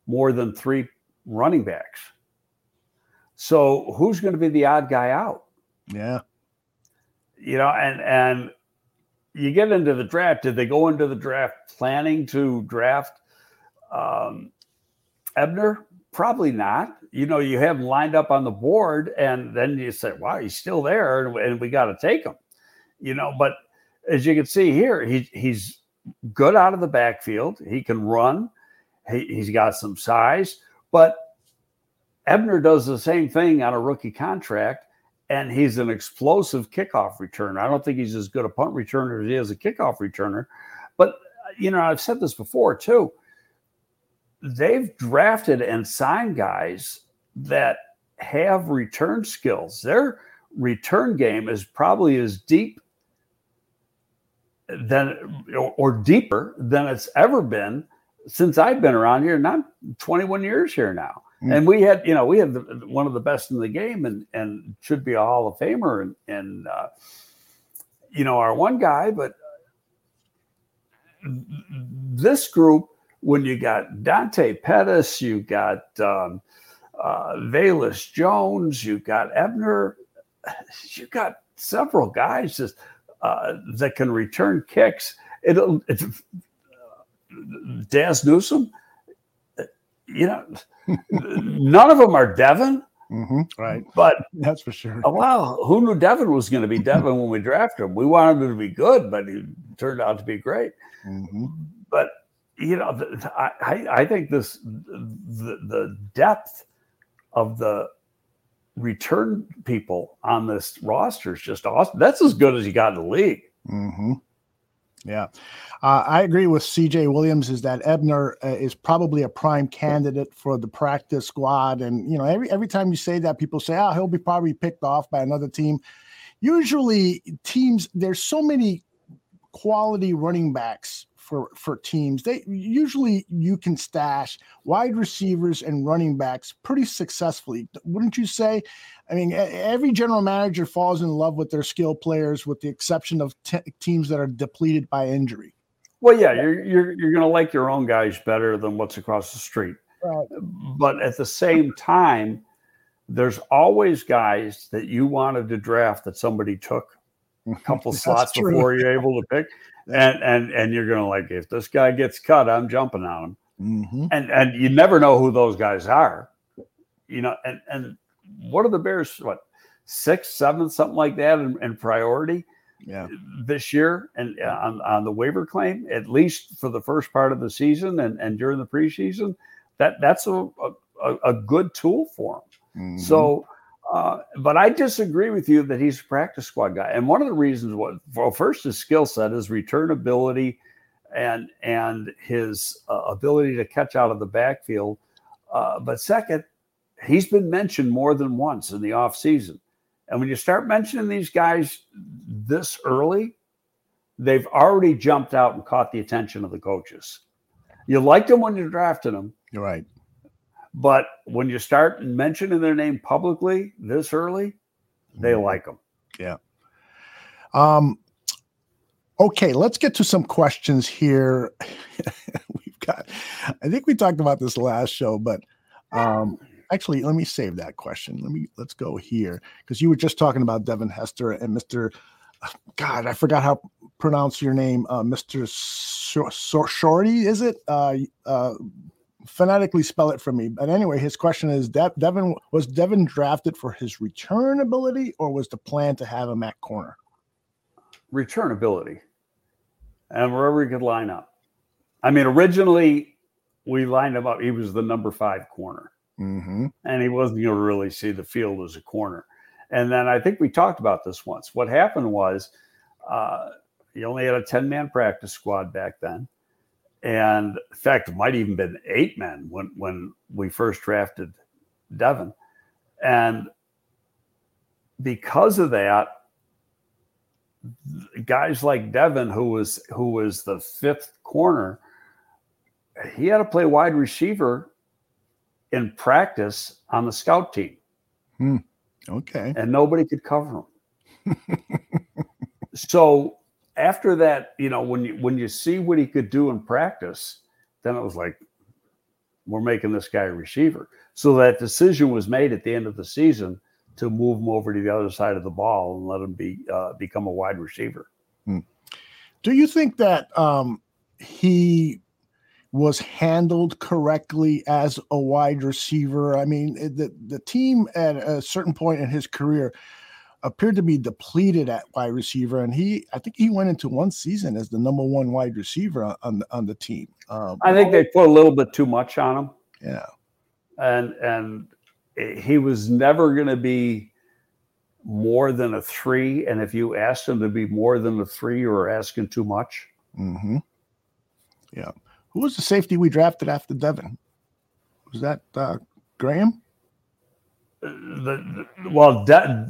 more than three running backs. So who's going to be the odd guy out? Yeah. You know, and and you get into the draft. Did they go into the draft planning to draft um, Ebner? Probably not. You know, you have him lined up on the board, and then you say, "Wow, he's still there," and, and we got to take him. You know, but as you can see here, he, he's good out of the backfield. He can run. He, he's got some size, but Ebner does the same thing on a rookie contract, and he's an explosive kickoff returner. I don't think he's as good a punt returner as he is a kickoff returner, but uh, you know I've said this before too. They've drafted and signed guys that have return skills. Their return game is probably as deep than or deeper than it's ever been since I've been around here. And I'm 21 years here now. Mm. And we had, you know, we had the, one of the best in the game and and should be a Hall of Famer and and uh, you know our one guy, but this group when you got Dante Pettis, you got um, uh, Velus Jones, you got Ebner, you got several guys just uh, that can return kicks. It'll, it's Dazz Newsome. You know, none of them are Devin. Mm-hmm, right. But that's for sure. Oh, wow. Who knew Devin was going to be Devin when we drafted him? We wanted him to be good, but he turned out to be great. Mm-hmm. But, you know, I, I think this, the, the depth of the return people on this roster is just awesome. That's as good as you got in the league. Mm-hmm. Yeah, uh, I agree with CJ Williams. Is that Ebner uh, is probably a prime candidate for the practice squad, and you know every every time you say that, people say, "Oh, he'll be probably picked off by another team." Usually, teams there's so many quality running backs for for teams. They usually you can stash wide receivers and running backs pretty successfully, wouldn't you say? I mean, every general manager falls in love with their skill players, with the exception of te- teams that are depleted by injury. Well, yeah, you're you're you're going to like your own guys better than what's across the street. Right. But at the same time, there's always guys that you wanted to draft that somebody took a [laughs] couple slots true. before you're able to pick [laughs] and and and you're gonna like if this guy gets cut, I'm jumping on him. Mm-hmm. And and you never know who those guys are, you know. And and what are the Bears? What six, seven, something like that in, in priority? Yeah, this year and uh, on on the waiver claim, at least for the first part of the season and and during the preseason, that that's a a, a good tool for them. Mm-hmm. So uh, but I disagree with you that he's a practice squad guy. And one of the reasons, what well, first his skill set, his return ability, and and his uh, ability to catch out of the backfield. Uh, but second, he's been mentioned more than once in the offseason. And when you start mentioning these guys this early, they've already jumped out and caught the attention of the coaches. You liked them when you drafted them. You're right. But when you start mentioning their name publicly this early, they mm-hmm. like them. Yeah. Um, okay, let's get to some questions here. [laughs] We've got, I think we talked about this last show, but um, actually, let me save that question. Let me let's go here because you were just talking about Devin Hester and Mr. God, I forgot how pronounce your name, uh, Mr. Shorty. Is it? Uh, uh, phonetically spell it for me. But anyway, his question is: De- Devin was Devin drafted for his return ability, or was the plan to have him at corner? Return ability, and wherever he could line up. I mean, originally we lined him up. He was the number five corner, mm-hmm. and he wasn't going to really see the field as a corner. And then I think we talked about this once. What happened was uh, he only had a ten man practice squad back then and in fact, it might even been eight men when when we first drafted Devin, and because of that, guys like Devin, who was who was the fifth corner, he had to play wide receiver in practice on the scout team. Hmm. Okay, and nobody could cover him. [laughs] so after that, you know, when you when you see what he could do in practice, then it was like, we're making this guy a receiver. So that decision was made at the end of the season to move him over to the other side of the ball and let him be uh, become a wide receiver. Hmm. Do you think that um, he was handled correctly as a wide receiver? I mean, the the team at a certain point in his career appeared to be depleted at wide receiver, and he I think he went into one season as the number one wide receiver on the, on the team. Um, I think they put a little bit too much on him. Yeah, and and he was never going to be more than a three. And if you asked him to be more than a three, you were asking too much. Mm-hmm. Yeah. Who was the safety we drafted after Devin? Was that uh, Graham? The, the well, De-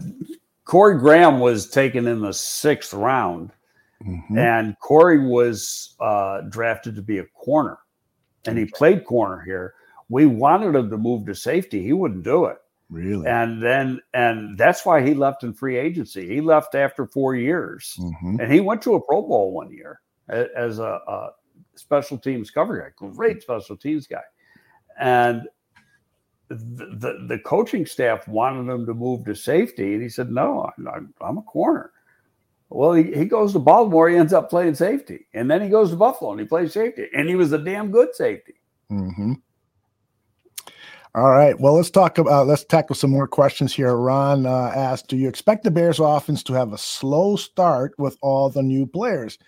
Corey Graham was taken in the sixth round, mm-hmm. and Corey was uh, drafted to be a corner, and he played corner here. We wanted him to move to safety. He wouldn't do it. Really? And then, and that's why he left in free agency. He left after four years, mm-hmm. and he went to a Pro Bowl one year as a, a special teams cover guy, great special teams guy. And the, the, the coaching staff wanted him to move to safety, and he said, "No, I'm, I'm a corner." Well, he, he goes to Baltimore, he ends up playing safety, and then he goes to Buffalo and he plays safety, and he was a damn good safety. Mm-hmm. All right. Well, let's talk about let's tackle some more questions here. Ron uh, asked, "Do you expect the Bears offense to have a slow start with all the new players?"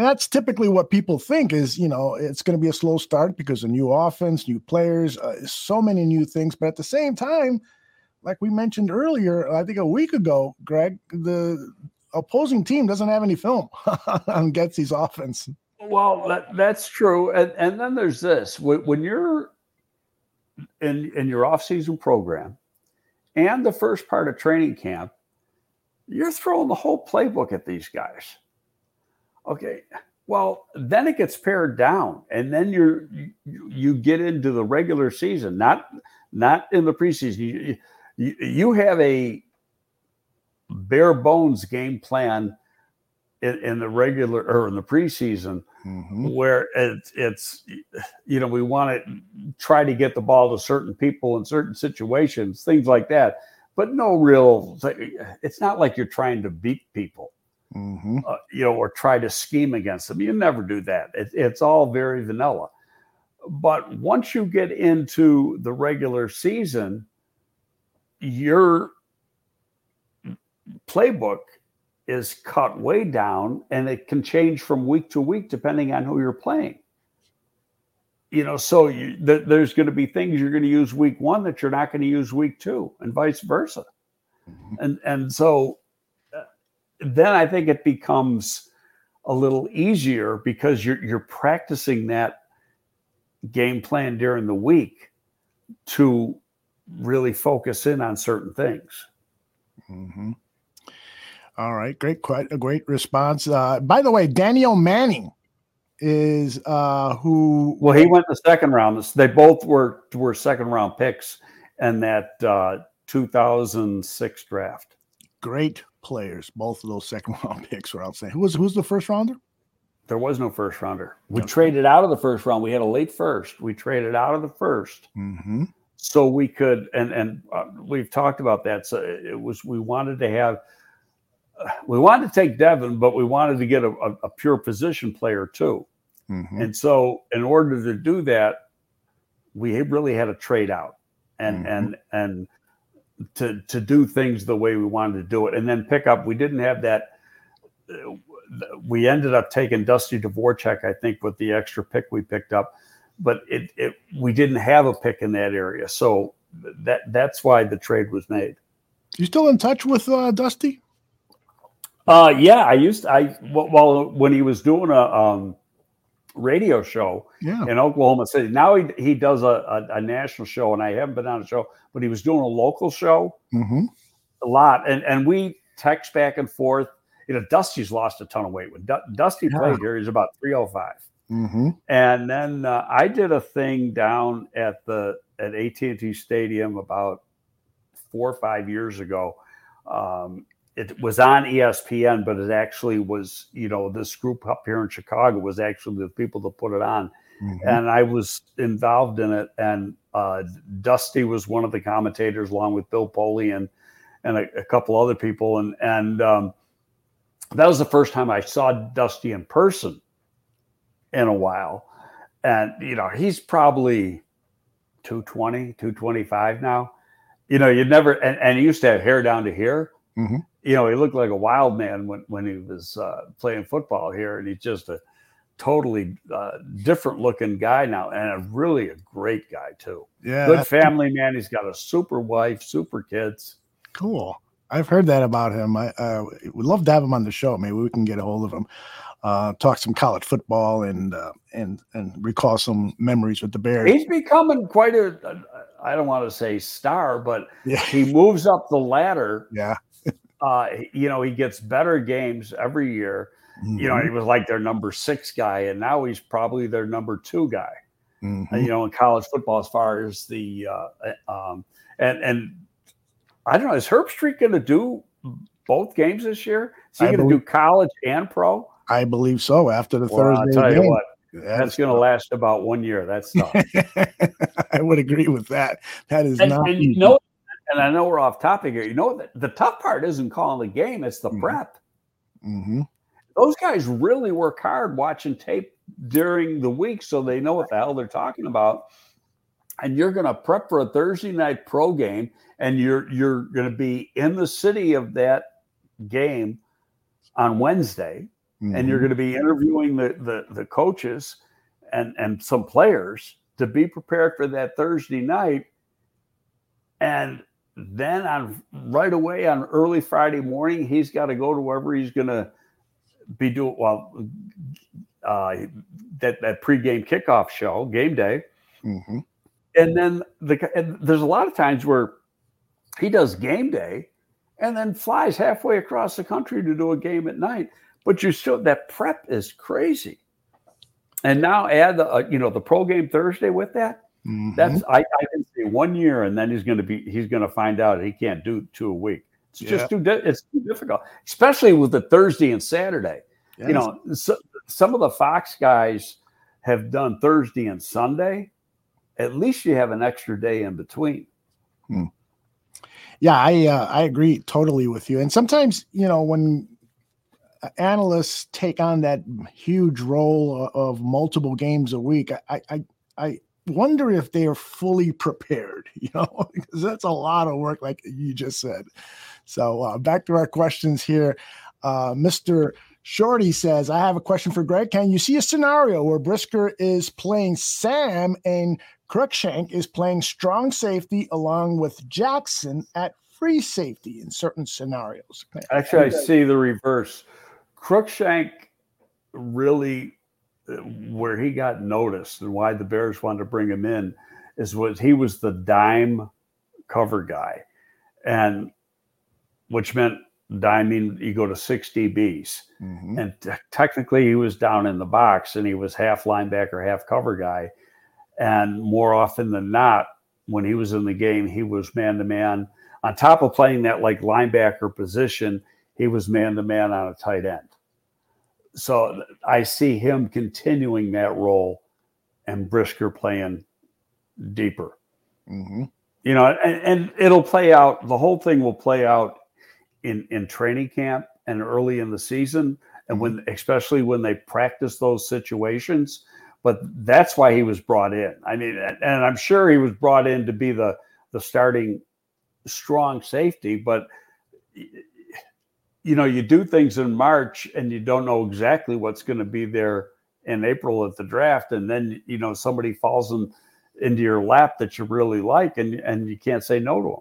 And that's typically what people think is, you know, it's going to be a slow start because of new offense, new players, uh, so many new things. But at the same time, like we mentioned earlier, I think a week ago, Greg, the opposing team doesn't have any film [laughs] on Getsy's offense. Well, that, that's true. And, and then there's this when you're in, in your offseason program and the first part of training camp, you're throwing the whole playbook at these guys Okay. Well, then it gets pared down, and then you're you, you get into the regular season, not not in the preseason. You, you, you have a bare bones game plan in, in, the regular or in the preseason mm-hmm. where it's it's you know we want to try to get the ball to certain people in certain situations things like that but no real it's not like you're trying to beat people mm-hmm. uh, you know, or try to scheme against them. You never do that. It, it's all very vanilla. But once you get into the regular season, your playbook is cut way down and it can change from week to week depending on who you're playing you know so you, th- there's going to be things you're going to use week one that you're not going to use week two and vice versa mm-hmm. and and so then I think it becomes a little easier because you're you're practicing that game plan during the week to really focus in on certain things. Mm-hmm. All right, great, quite a great response. Uh, by the way, Danieal Manning is uh, who. Well, he went the second round. They both were were second round picks in that uh, 2006 draft. Great players. Both of those second round [laughs] picks were outstanding. Who was who's the first rounder? There was no first rounder. We okay. traded out of the first round. We had a late first. We traded out of the 1st mm-hmm. so we could and and uh, we've talked about that. So it was we wanted to have uh, we wanted to take Devin, but we wanted to get a, a, a pure position player too. Mm-hmm. And so in order to do that, we really had to trade out and mm-hmm. and and to to do things the way we wanted to do it, and then pick up. We didn't have that. We ended up taking Dusty Dvoracek, I think, with the extra pick we picked up, but it, it we didn't have a pick in that area, so that that's why the trade was made. You still in touch with uh, Dusty? Uh, yeah, I used I well when he was doing a um, radio show yeah. in Oklahoma City. Now he, he does a, a, a, national show, and I haven't been on a show, but he was doing a local show mm-hmm. a lot. And and we text back and forth. You know, Dusty's lost a ton of weight. When D- Dusty yeah. played here, he's about 305. Mm-hmm. And then uh, I did a thing down at the at AT&T Stadium about four or five years ago. Um, it was on ESPN, but it actually was, you know, this group up here in Chicago was actually the people that put it on. Mm-hmm. And I was involved in it. And uh, Dusty was one of the commentators, along with Bill Polian and, and a, a couple other people. And, and um, that was the first time I saw Dusty in person in a while. And, you know, he's probably 220, 225 now. You know, you'd never, and, and he used to have hair down to here. Mm-hmm you know, he looked like a wild man when, when he was uh, playing football here, and he's just a totally uh, different looking guy now, and a really a great guy too. Yeah, good family man. He's got a super wife, super kids. Cool. I've heard that about him. I uh, would love to have him on the show. Maybe we can get a hold of him, uh, talk some college football, and uh, and and recall some memories with the Bears. He's becoming quite a. I don't want to say star, but yeah. he moves up the ladder. Yeah uh, you know, he gets better games every year. Mm-hmm. You know, he mm-hmm. was like their number six guy, and now he's probably their number two guy. Mm-hmm. you know, in college football, as far as the uh, um, and and I don't know, is Herbstreit going to do both games this year? Is he going to do college and pro? I believe so. After the well, Thursday I'll tell game. you what, that's, that's going to last about one year. That's tough. [laughs] I would agree with that. That is and, not. And you know, and I know we're off topic here. You know, the, the tough part isn't calling the game; it's the mm-hmm. prep. Mm-hmm. Those guys really work hard watching tape during the week, so they know what the hell they're talking about. And you're going to prep for a Thursday night pro game, and you're you're going to be in the city of that game on Wednesday, mm-hmm. and you're mm-hmm. going to be interviewing the, the the coaches and and some players to be prepared for that Thursday night. And then on right away on early Friday morning, he's got to go to wherever he's going to be doing well uh, that that pregame kickoff show, game day, mm-hmm. and then the and there's a lot of times where he does game day and then flies halfway across the country to do a game at night. But you still that prep is crazy, and now add the uh, you know the pro game Thursday with that. Mm-hmm. That's I, I can say one year, and then he's going to be he's going to find out he can't do two a week. It's yeah. just too it's too difficult, especially with the Thursday and Saturday. Yes. You know, so, some of the Fox guys have done Thursday and Sunday. At least you have an extra day in between. Hmm. Yeah, I uh, I agree totally with you. And sometimes you know when analysts take on that huge role of multiple games a week, I I I wonder if they are fully prepared, [laughs] you know, [laughs] because that's a lot of work, like you just said. So, uh, back to our questions here. Uh, Mr. Shorty says, I have a question for Greg. Can you see a scenario where Brisker is playing Sam and Cruikshank is playing strong safety along with Jackson at free safety in certain scenarios? Actually, I see the reverse. Cruikshank really where he got noticed and why the Bears wanted to bring him in is was he was the dime cover guy, and which meant diming you go to six DBs, mm-hmm. and t- technically he was down in the box and he was half linebacker, half cover guy, and more often than not, when he was in the game, he was man to man. On top of playing that like linebacker position, he was man to man on a tight end so I see him continuing that role and Brisker playing deeper. Mm-hmm. You know, and, and, it'll play out. The whole thing will play out in in training camp and early in the season, and when mm-hmm. especially when they practice those situations. But that's why he was brought in. I mean, and I'm sure he was brought in to be the the starting strong safety, but you know, you do things in March and you don't know exactly what's going to be there in April at the draft, and then you know somebody falls in, into your lap that you really like, and and you can't say no to them.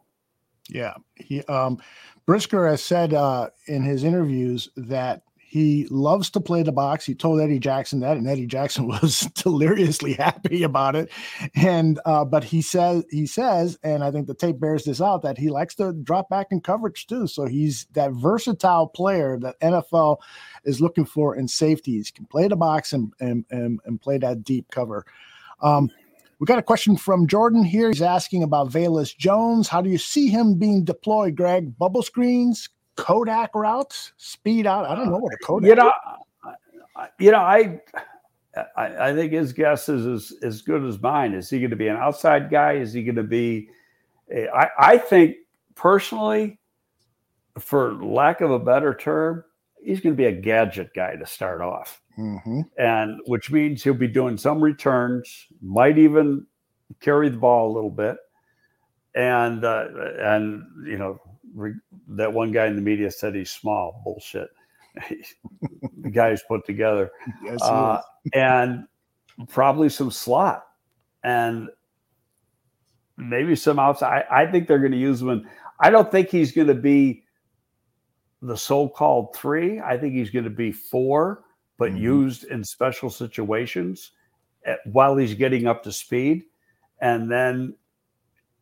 Yeah, he um, Brisker has said uh, in his interviews that he loves to play the box. He told Eddie Jackson that, and Eddie Jackson [laughs] was deliriously happy about it. And uh, but he says he says, and I think the tape bears this out that he likes to drop back in coverage too. So he's that versatile player that NFL is looking for in safeties. Can play the box and and and, and play that deep cover. Um, we got a question from Jordan here. He's asking about Velus Jones. How do you see him being deployed, Greg? Bubble screens, Kodak routes, speed out. I don't know what a Kodak. You know, you know, I, I, I think his guess is as, as good as mine. Is he going to be an outside guy? Is he going to be? I, I think personally, for lack of a better term, he's going to be a gadget guy to start off, mm-hmm. and which means he'll be doing some returns, might even carry the ball a little bit, and uh, and you know that one guy in the media said he's small. Bullshit. [laughs] the guy's put together, Yes, uh, [laughs] and probably some slot, and maybe some outside. I, I think they're going to use him. In, I don't think he's going to be the so-called three. I think he's going to be four, but Mhm. used in special situations at, while he's getting up to speed, and then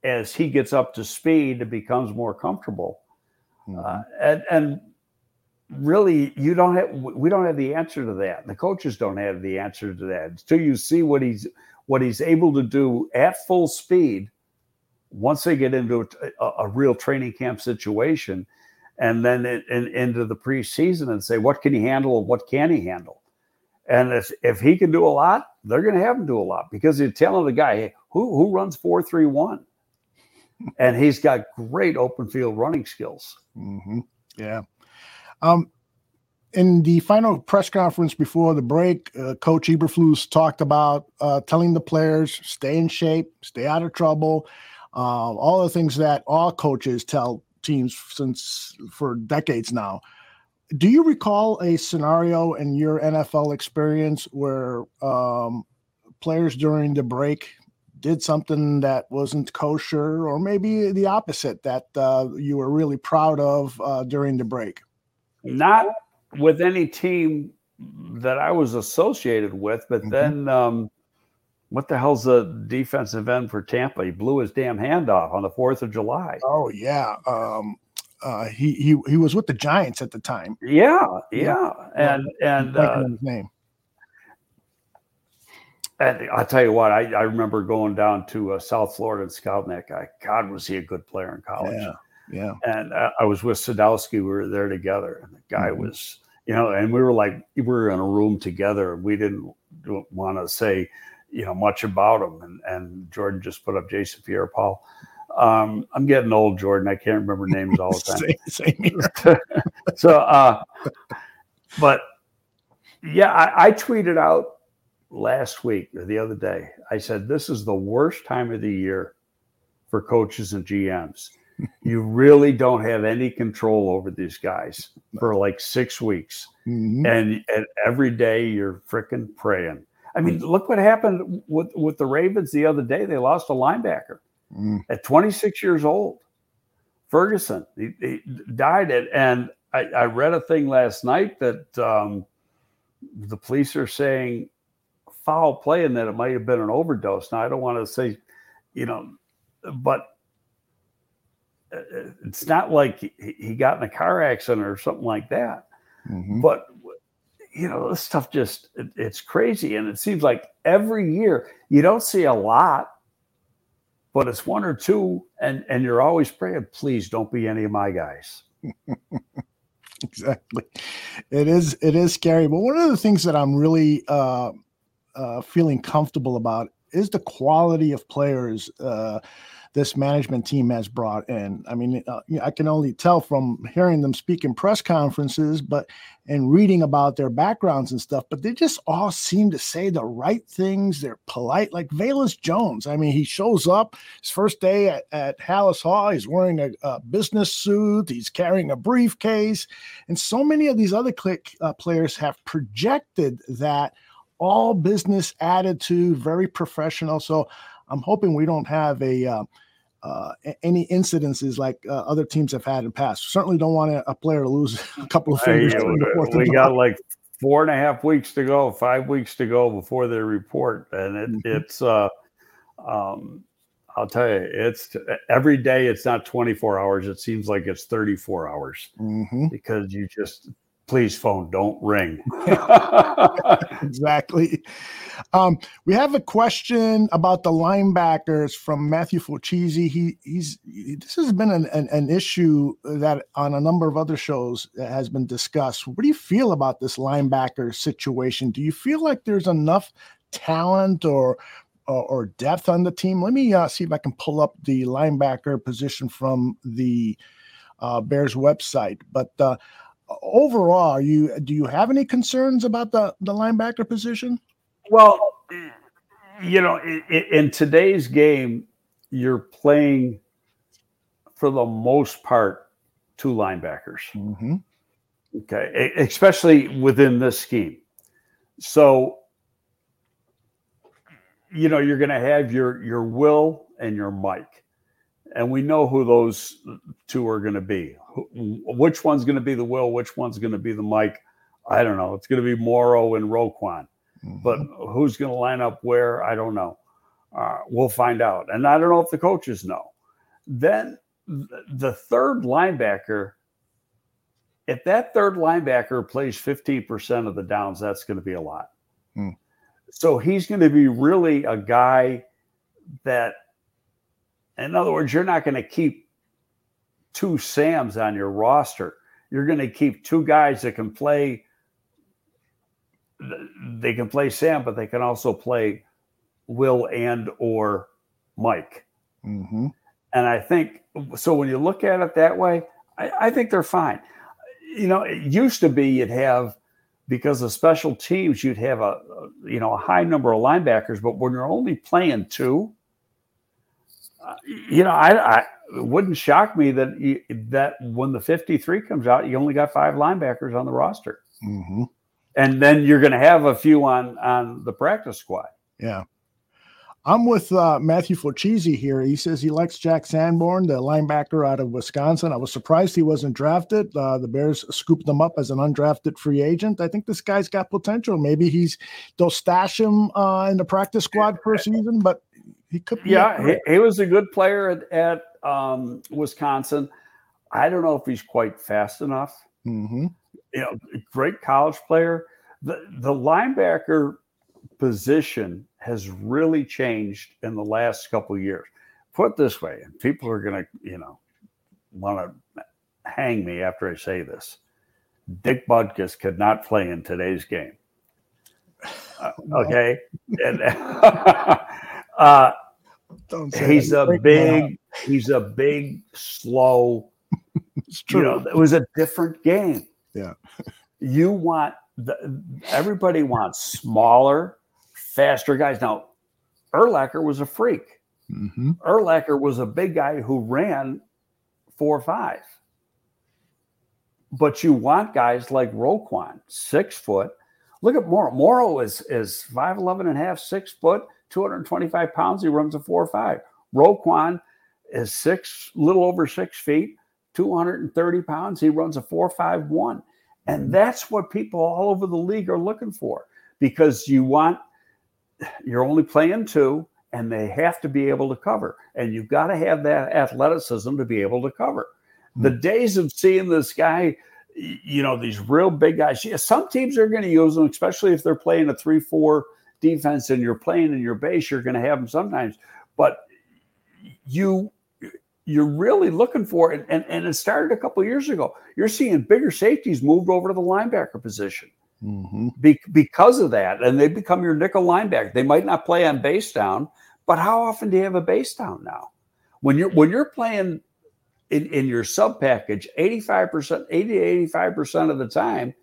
as he gets up to speed, it becomes more comfortable. Mhm. Uh, and and really, you don't have we don't have the answer to that. The coaches don't have the answer to that until you see what he's what he's able to do at full speed. Once they get into a, a real training camp situation, and then in, in, into the preseason and say what can he handle and what can he handle, and if if he can do a lot, they're going to have him do a lot because you're telling the guy hey, who who runs four three one, and he's got great open field running skills. hmm Yeah. Um, in the final press conference before the break, uh, Coach Eberflus talked about uh, telling the players stay in shape, stay out of trouble, uh, all the things that all coaches tell teams since for decades now. Do you recall a scenario in your NFL experience where um, players during the break did something that wasn't kosher, or maybe the opposite that uh, you were really proud of uh, during the break? Not with any team that I was associated with, but Mhm. then um, what the hell's the defensive end for Tampa? He blew his damn hand off on the Fourth of July. Oh yeah, um, uh, he he he was with the Giants at the time. Yeah, yeah, and and uh, his name. And I'll tell you what, I, I remember going down to uh, South Florida and scouting that guy. God, was he a good player in college? Yeah, yeah. and uh, I was with Sadowski. We were there together, and the guy Mhm. was, you know, and we were like, we were in a room together. We didn't want to say, you know, much about him. And and Jordan just put up Jason Pierre-Paul. Um, I'm getting old, Jordan. I can't remember names all the [laughs] time. [laughs] So, uh, but yeah, I, I tweeted out last week or the other day. I said, this is the worst time of the year for coaches and GMs. [laughs] You really don't have any control over these guys for like six weeks. Mhm. And, and every day you're freaking praying. I mean, look what happened with, with the Ravens the other day. They lost a linebacker Mm. at 26 years old. Ferguson, he, he died it. And I, I read a thing last night that um, the police are saying foul play and that it might have been an overdose. Now, I don't want to say, you know, but uh, it's not like he, got in a car accident or something like that. Mhm. But you know, this stuff just it, it's crazy, and it seems like every year you don't see a lot, but it's one or two, and and you're always praying, please don't be any of my guys. [laughs] exactly it is it is scary but one of the things that i'm really uh, uh, feeling comfortable about is the quality of players uh, this management team has brought in. I mean uh, i can only tell from hearing them speak in press conferences but and reading about their backgrounds and stuff but they just all seem to say the right things. They're polite like Velus jones. I mean he shows up his first day at, at Halas Hall, he's wearing a, a business suit, he's carrying a briefcase. And so many of these other click uh, players have projected that all business attitude, very professional. So I'm hoping we don't have a. Uh, uh, any incidences like uh, other teams have had in the past. Certainly don't want a, a player to lose [laughs] a couple of fingers. Hey, fourth we got like four and a half weeks to go, five weeks to go before they report, and it, Mhm. it's uh, um, I'll tell you, it's every day. It's not 24 hours. It seems like it's 34 hours Mhm. because you just please phone don't ring. [laughs] Exactly. Um, we have a question about the linebackers from matthew Fulchese. he he's this has been an, an, an, issue that on a number of other shows has been discussed. What do you feel about this linebacker situation? Do you feel like there's enough talent or or, or depth on the team? Let me uh, see if i can pull up the linebacker position from the uh, bears website. But uh, overall, you do you have any concerns about the the linebacker position? Well, you know, in, in today's game, you're playing for the most part two linebackers. Mm-hmm. Okay, especially within this scheme. So, you know, you're going to have your your Will and your Mike and we know who those two are going to be. Which one's going to be the Will? Which one's going to be the Mike? I don't know. It's going to be Morrow and Roquan, mm-hmm. but who's going to line up where? I don't know. Uh, we'll find out, and I don't know if the coaches know. Then the third linebacker, if that third linebacker plays 15% of the downs, that's going to be a lot. Mm. So he's going to be really a guy that in other words, you're not going to keep two Sams on your roster. You're going to keep two guys that can play. They can play Sam, but they can also play Will and or Mike. Mm-hmm. And I think so. When you look at it that way, I, I think they're fine. You know, it used to be you'd have because of special teams, you'd have a, a you know a high number of linebackers, but when you're only playing two, you know, I, I it wouldn't shock me that you, that when the 53 comes out, you only got five linebackers on the roster, mm-hmm. and then you're going to have a few on on the practice squad. Yeah. I'm with uh, Matthew Fulchese here. He says he likes Jack Sanborn, the linebacker out of Wisconsin. I was surprised he wasn't drafted. Uh, the Bears scooped him up as an undrafted free agent. I think this guy's got potential. Maybe he's they'll stash him uh, in the practice squad for a season, but he could be. Yeah, he, he, was a good player at, at um, Wisconsin. I don't know if he's quite fast enough. Mm-hmm. You know, great college player. The the linebacker position has really changed in the last couple years. Put this way, and people are going to, you know, want to hang me after I say this. Dick Butkus could not play in today's game. [laughs] Uh, okay, and [laughs] [laughs] Uh, he's a big, he's a big, slow. it's true. You know, it was a different game. Yeah. you want the, everybody wants smaller, faster guys. Now, Urlacher was a freak. Mm-hmm. Urlacher was a big guy who ran four or five. But you want guys like Roquan, six foot. Look at Morrow. Morrow is is 5'11 and a half, six foot 225 pounds. He runs a four or five. Roquan is six, little over six feet, 230 pounds. He runs a four five one. And that's what people all over the league are looking for because you want, you're only playing two and they have to be able to cover. And you've got to have that athleticism to be able to cover. The mm-hmm. days of seeing this guy, you know, these real big guys, yeah, some teams are going to use them, especially if they're playing a 3 4 defense and you're playing in your base, you're going to have them sometimes. But you you're really looking for it, and, and it started a couple years ago. You're seeing bigger safeties moved over to the linebacker position mm-hmm. Be, because of that, and they become your nickel linebacker. They might not play on base down, but how often do you have a base down now? When you're when you're playing in, in your sub package, 85%, 80 85% of the time,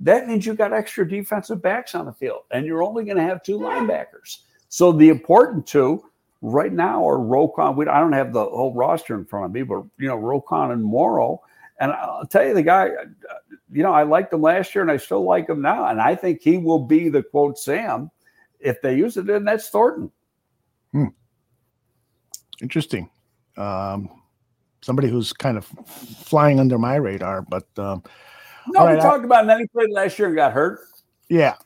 that means you've got extra defensive backs on the field, and you're only going to have two linebackers. So the important two right now are Roquan. We, I don't have the whole roster in front of me, but you know Roquan and Morrow. And I'll tell you, the guy, you know, I liked him last year, and I still like him now. And I think he will be the quote Sam if they use it. And that's Thornton. Hmm. Interesting. Um, somebody who's kind of flying under my radar, but. Um, no, we talked about him. Then he played last year and got hurt. Yeah.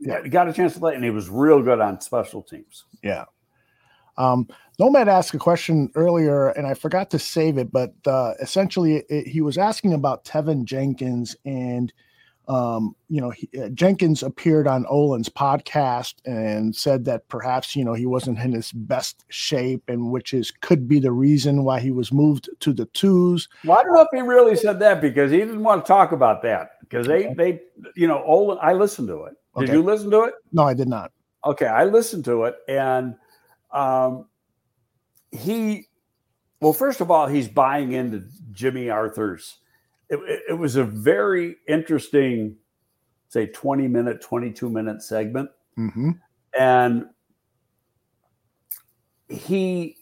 Yeah. He got a chance to play, and he was real good on special teams. Yeah. Um, Nomad asked a question earlier, and I forgot to save it, but uh, essentially it, he was asking about Teven Jenkins and um, you know, he, uh, Jenkins appeared on Olin's podcast and said that perhaps you know he wasn't in his best shape, and which is could be the reason why he was moved to the twos. Well, I don't know if he really said that because he didn't want to talk about that because they okay. they you know Olin. I listened to it. Did okay. you listen to it? No, I did not. Okay, I listened to it, and um, he. Well, first of all, he's buying into Jimmy Arthur's it, it was a very interesting, say, 20 minute, 22 minute segment. Mm-hmm. And he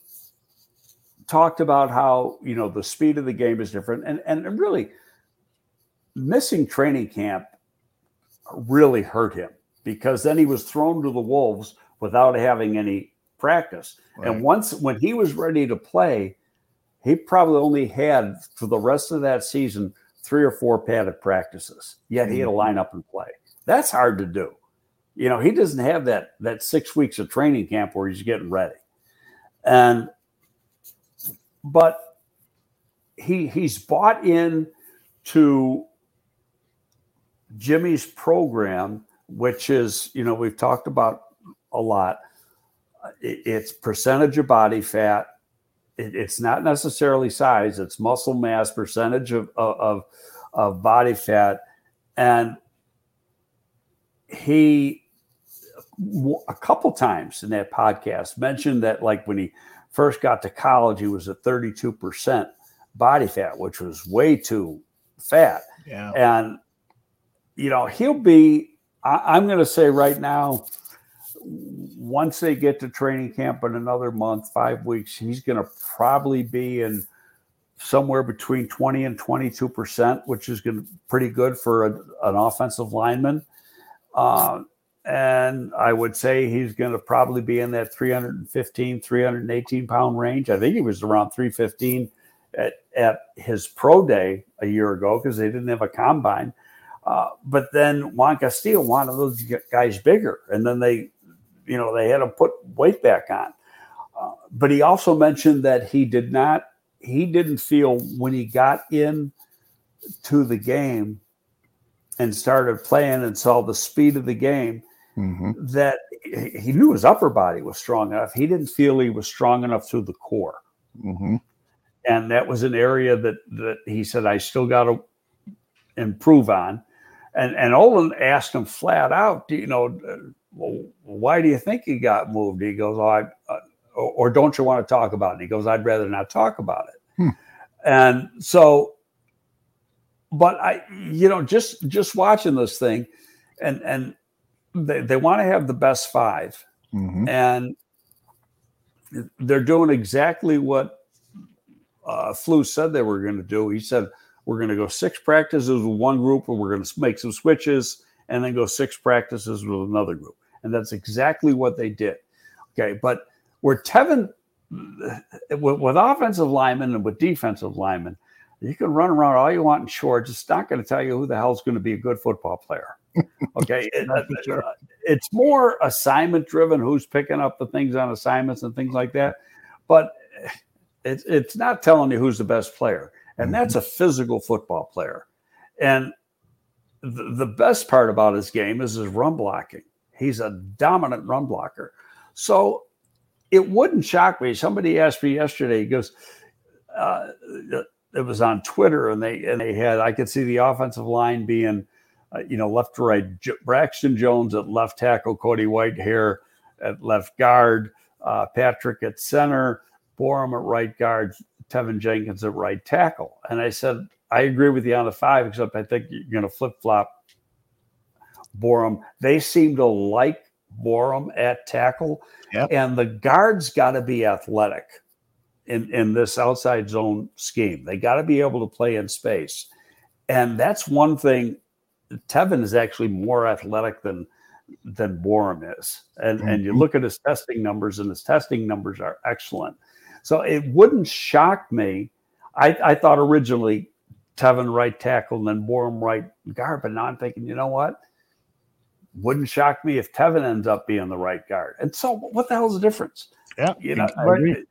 talked about how, you know, the speed of the game is different. And, and really, missing training camp really hurt him because then he was thrown to the Wolves without having any practice. Right. And once, when he was ready to play, he probably only had for the rest of that season three or four padded practices. Yet he had to mm-hmm. line up and play. That's hard to do. You know, he doesn't have that that six weeks of training camp where he's getting ready. And but he he's bought in to Jimmy's program, which is, you know, we've talked about a lot. It's percentage of body fat, it, it's not necessarily size; it's muscle mass, percentage of, of of body fat, and he a couple times in that podcast mentioned that like when he first got to college, he was at thirty two percent body fat, which was way too fat. Yeah, and you know he'll be. I, I'm going to say right now once they get to training camp in another month, five weeks, he's going to probably be in somewhere between 20 and 22 percent, which is going to pretty good for a, an offensive lineman. Uh, and I would say he's going to probably be in that 315, 318 pound range. I think he was around 315 at, at his pro day a year ago because they didn't have a combine. Uh, but then Juan Castillo wanted those guys bigger, and then they you know they had to put weight back on. Uh, but he also mentioned that he did not he didn't feel when he got in to the game and started playing and saw the speed of the game mm-hmm. that he knew his upper body was strong enough. He didn't feel he was strong enough through the core. Mm-hmm. And that was an area that that he said I still got to improve on. And and Olin asked him flat out, you know, well, why do you think he got moved? He goes, oh, I, uh, or, or, don't you want to talk about it? He goes, I'd rather not talk about it. Hmm. And so, but I, you know, just just watching this thing, and and they, they want to have the best 5 mm-hmm. and they're doing exactly what uh, Flu said they were going to do. He said we're going to go six practices with one group, and we're going to make some switches, and then go six practices with another group and that's exactly what they did. Okay, but where Teven with, with offensive linemen and with defensive linemen, you can run around all you want in shorts. It's not going to tell you who the hell is going to be a good football player. Okay, [laughs] it, sure. it's more assignment driven. Who's picking up the things on assignments and things like that, but it's it's not telling you who's the best player, and that's mm-hmm. a physical football player. And the, the best part about his game is his run blocking. He's a dominant run blocker. So it wouldn't shock me. Somebody asked me yesterday, he goes, uh, it was on Twitter, and they and they had I could see the offensive line being, uh, you know, left to right. J- Braxton Jones at left tackle, Cody Whitehair at left guard, uh, Patrick at center, Borom at right guard, Teven Jenkins at right tackle. And I said, I agree with you on the five, except I think you're going to flip flop Borom. They seem to like Borom at tackle. Yep. And the guards got to be athletic in, in this outside zone scheme. They got to be able to play in space. And that's one thing. Teven is actually more athletic than than Borom is. And mm-hmm. and you mm-hmm. look at his testing numbers, and his testing numbers are excellent. So it wouldn't shock me. I, I thought originally Teven right tackle and then Borom right guard, but now I'm thinking, you know what? Wouldn't shock me if Teven ends up being the right guard. And so, what the hell's the difference? Yeah, you know, and,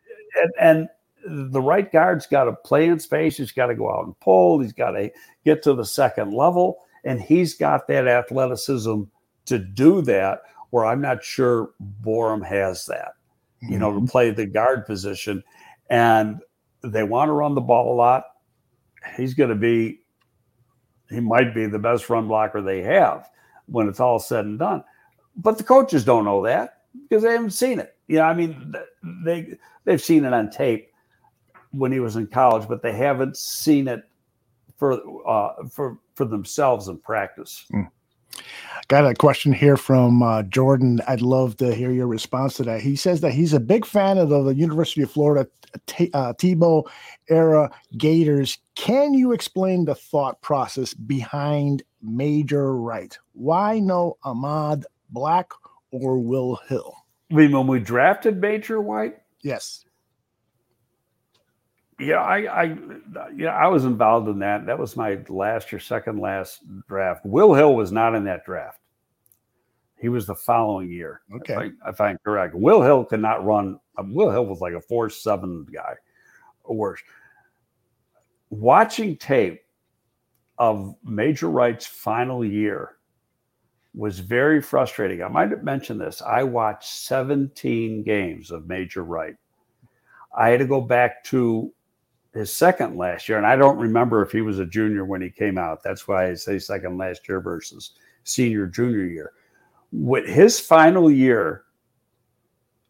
and, the right guard's got to play in space. He's got to go out and pull. He's got to get to the second level. And he's got that athleticism to do that, where I'm not sure Borom has that, you know, to mm-hmm. play the guard position. And they want to run the ball a lot. He's going to be, he might be the best run blocker they have when it's all said and done. But the coaches don't know that because they haven't seen it. You know, I mean, they they've seen it on tape when he was in college, but they haven't seen it for uh, for for themselves in practice. Got a question here from uh, Jordan. I'd love to hear your response to that. He says that he's a big fan of the University of Florida T- uh, Tebow era Gators. Can you explain the thought process behind Major Wright? Why no Ahmad Black or Will Hill? I mean, when we drafted Major Wright, Yes. yeah, I, I, yeah, I was involved in that. That was my last or second last draft. Will Hill was not in that draft. He was the following year. Okay. If I, if I'm correct. Will Hill could not run. uh, Will Hill was like a four seven guy, or worse. Watching tape of Major Wright's final year was very frustrating. I might have mentioned this. I watched 17 games of Major Wright. I had to go back to his second last year, and I don't remember if he was a junior when he came out. That's why I say second last year versus senior junior year. With his final year,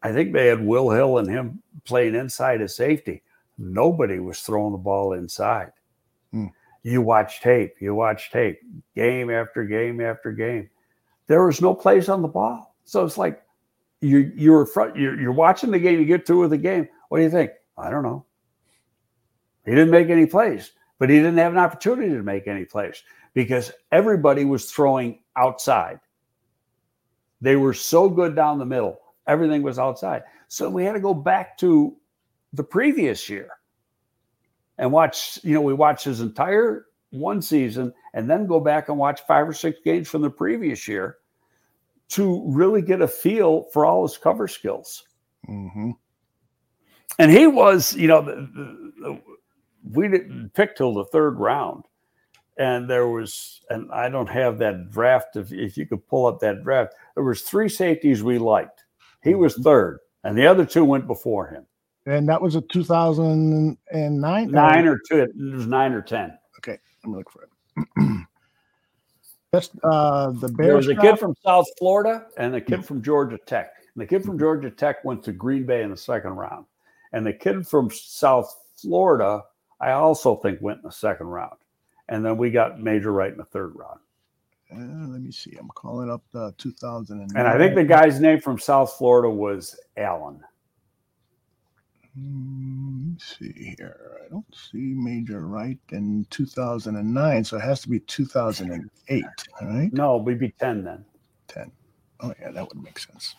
I think they had Will Hill and him playing inside as safety. Nobody was throwing the ball inside. Hmm. You watch tape, you watch tape, game after game after game. There was no plays on the ball. So it's like you you're front you're, you're watching the game, you get through with the game. What do you think? I don't know. He didn't make any plays, but he didn't have an opportunity to make any plays because everybody was throwing outside. They were so good down the middle. Everything was outside. So we had to go back to the previous year and watch, you know, we watch his entire one season and then go back and watch five or six games from the previous year to really get a feel for all his cover skills Mm-hmm. and he was, you know, the, the, the, we didn't pick till the third round, and there was, and I don't have that draft. If if you could pull up that draft, there was three safeties we liked. He was third, and the other two went before him. And that was a 2009? Nine or two, it was nine or ten. Okay, Let me look for it. [clears throat] Uh, the Bears. There was a kid from South Florida and a kid from Georgia Tech. And the kid from Georgia Tech went to Green Bay in the second round, and the kid from South Florida, I also think went in the second round. And then we got Major Wright in the third round. Uh, let me see. I'm calling up the 2009. And I think the guy's name from South Florida was Allen. Hmm, Let me see here. I don't see Major Wright in 2009, so it has to be 2008. All right, No, we'd be 10 then. 10. Oh yeah, that would make sense.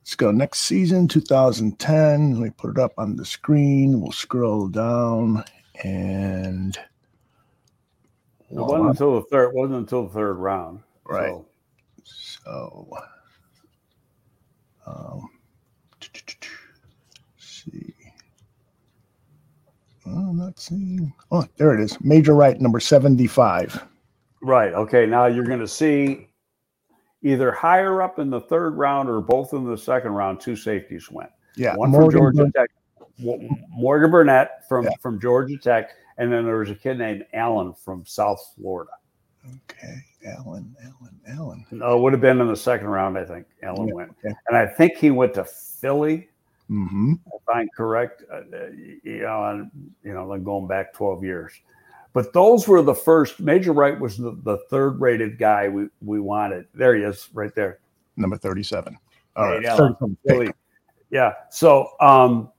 Let's go next season, 2010. Let me put it up on the screen. We'll scroll down and It wasn't until the third wasn't until the third round. Right. So, So, um, see. Oh, I'm not seeing. Oh, there it is. Major Wright, number 75. right. Okay. Now you're going to see either higher up in the third round or both in the second round, two safeties went. Yeah. One Morgan from Georgia Tech, Morgan Burnett from, Yeah. from Georgia Tech. And then there was a kid named Allen from South Florida. Okay. Allen, Allen, Allen. No, it would have been in the second round, I think. Allen Yeah, went. okay. And I think he went to Philly. Mm-hmm. if I'm correct, uh, uh, you know, you know, then going back 12 years. But those were the first. Major Wright was the, the third rated guy we, we wanted. There he is, right there. Number 37. All right. Yeah. third from pick. Philly. Yeah. So um,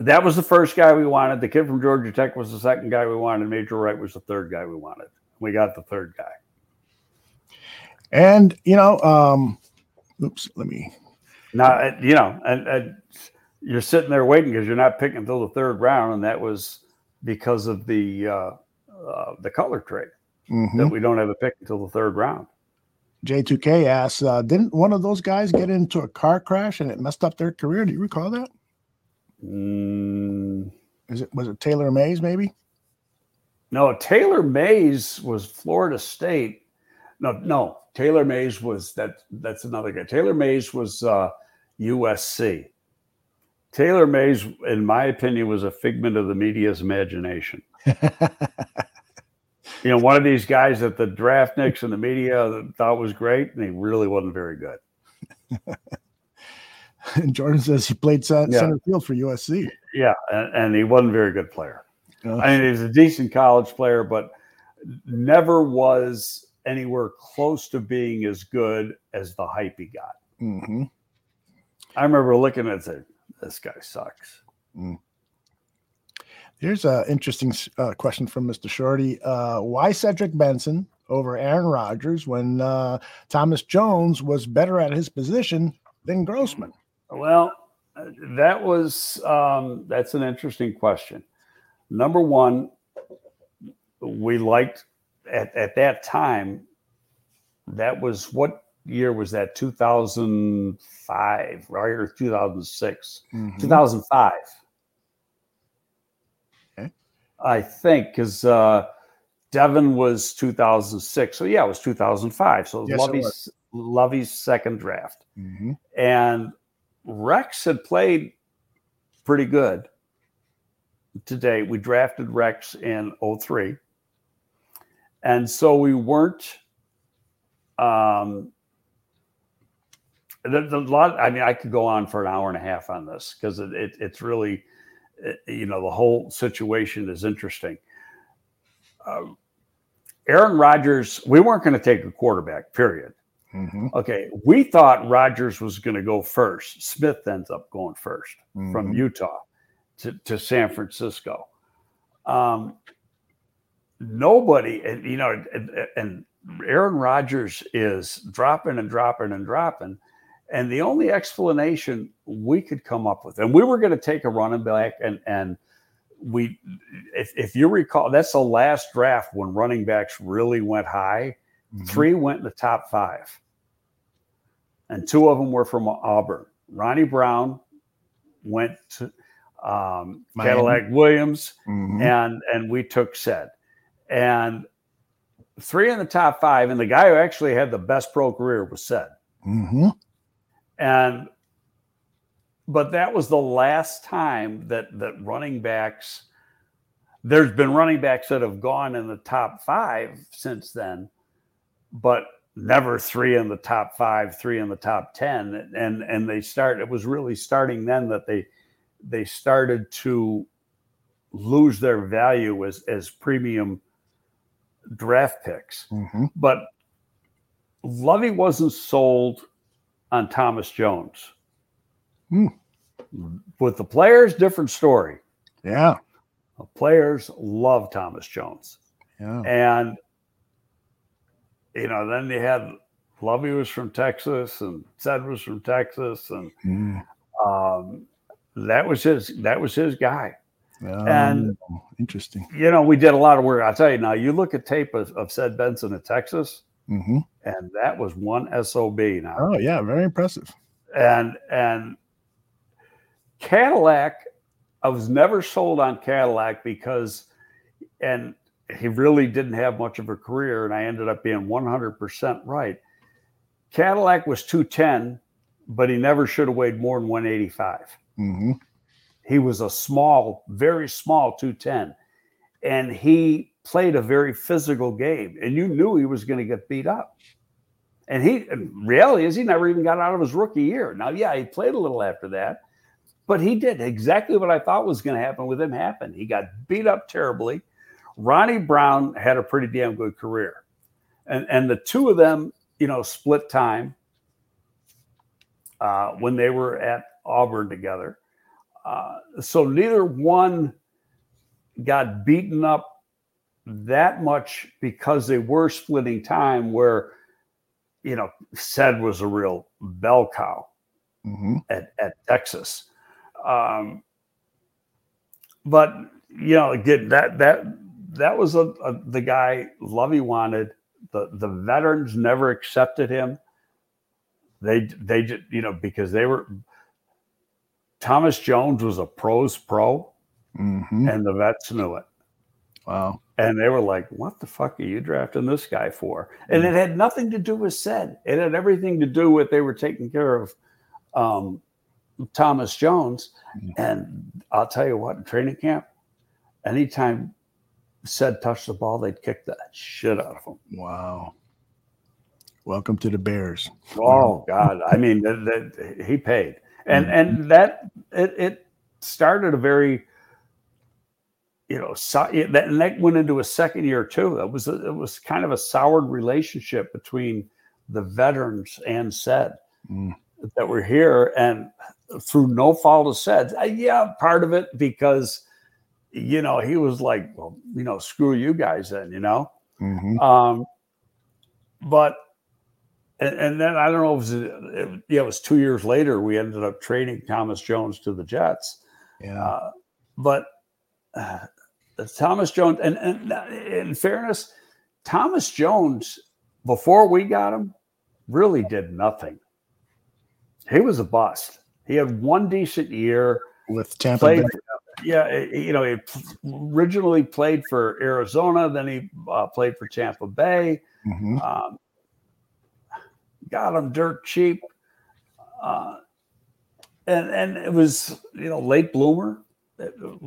that was the first guy we wanted. The kid from Georgia Tech was the second guy we wanted. Major Wright was the third guy we wanted. We got the third guy. And, you know, um, oops, let me. Now, uh, you know, and, and you're sitting there waiting because you're not picking until the third round, and that was because of the uh, uh, the Cutler trade. mhm. that we don't have a pick until the third round. J2K asks, uh, didn't one of those guys get into a car crash and it messed up their career? Do you recall that? Mm, Is it was it Taylor Mays maybe? No, Taylor Mays was Florida State. No, no, Taylor Mays was that. That's another guy. Taylor Mays was uh, USC. Taylor Mays, in my opinion, was a figment of the media's imagination. [laughs] you know, one of these guys that the draftniks and the media thought was great, and he really wasn't very good. and [laughs] Jordan says he played center, Yeah. field for USC. Yeah, and, and he wasn't a very good player. Uh, I mean, he's a decent college player, but never was anywhere close to being as good as the hype he got. mhm. I remember looking at it, this guy sucks. Here's an interesting uh, question from Mr. Shorty. Uh, why Cedric Benson over Aaron Rodgers when uh, Thomas Jones was better at his position than Grossman? Well, uh, that was um, that's an interesting question. Number one, we liked at, at that time. That was what year was that? Two thousand five, right, or two thousand six? Mhm. 2005. Okay. I think because uh, Devin was 2006. So yeah, it was 2005. So Yes, Lovie's, Lovie's second draft. Mhm. And Rex had played pretty good today. We drafted Rex in 03. And so we weren't um there's a lot i mean i could go on for an hour and a half on this because it, it, it's really it- you know the whole situation is interesting um, aaron rodgers we weren't going to take a quarterback period Mhm. okay we thought rodgers was going to go first smith ends up going 1st from Mhm. utah to, to san francisco um, nobody and you know and, and aaron rodgers is dropping and dropping and dropping and the only explanation we could come up with, and we were going to take a running back, and and we, if, if you recall, that's the last draft when running backs really went high. Mhm. Three went in the top five, and two of them were from Auburn. Ronnie Brown went to um, Cadillac Williams, Mhm. and and we took Ced, and three in the top five, and the guy who actually had the best pro career was Ced. Mhm. And but that was the last time that that running backs there's been running backs that have gone in the top 5 since then but never 3 in the top 5 3 in the top 10 and and they start it was really starting then that they they started to lose their value as as premium draft picks Mhm. but Lovie wasn't sold on Thomas Jones. Hmm. With the players, different story. Yeah. The players love Thomas Jones. Yeah. And, you know, then they had Lovie was from Texas and Ced was from Texas. And Mm. um, that was his, that was his guy. Um, interesting. You know, we did a lot of work. I'll tell you now, you look at tape of, of Ced Benson in Texas, hmm and that was one SOB now. Oh yeah, very impressive. and and Cadillac, I was never sold on Cadillac because, and he really didn't have much of a career, and I ended up being 100% right. Cadillac was 210, but he never should have weighed more than 185. hmm He was a small, very small 210, and he played a very physical game, and you knew he was going to get beat up. And he, reality is, he never even got out of his rookie year. Now, yeah, he played a little after that, but he did exactly what I thought was going to happen with him happen. He got beat up terribly. Ronnie Brown had a pretty damn good career, and and the two of them, you know, split time uh, when they were at Auburn together. Uh, so neither one got beaten up that much because they were splitting time where you know Ced was a real bell cow hmm at, at texas. Um, but you know again that that that was a, a the guy lovie wanted. The the veterans never accepted him. They they just you know because they were thomas jones was a pros pro hmm and the vets knew it Wow. And they were like, what the fuck are you drafting this guy for? And it had nothing to do with Ced. It had everything to do with they were taking care of um, Thomas Jones. Mhm. And I'll tell you what, in training camp, anytime Ced touched the ball, they'd kick the shit out of him. Wow. Welcome to the Bears. Oh [laughs] God! I mean, that, that he paid, and Mhm. and that it, it started a very, you know, so, that and that went into a second year too. It was a, it was kind of a soured relationship between the veterans and Ced Mm. that were here, and through no fault of Ced, yeah, part of it because, you know, he was like, well, you know, screw you guys, then, you know. Mhm. Um, but and, and then I don't know if it was, it, yeah, it was two years later we ended up trading Thomas Jones to the Jets. Yeah. Uh, but uh, Thomas Jones, and, and in fairness, Thomas Jones before we got him really did nothing. He was a bust. He had one decent year. With Tampa Played, Bay. yeah, you know, he originally played for Arizona, then he uh, played for Tampa Bay. Mhm. Um, got him dirt cheap, uh, and and it was you know late bloomer,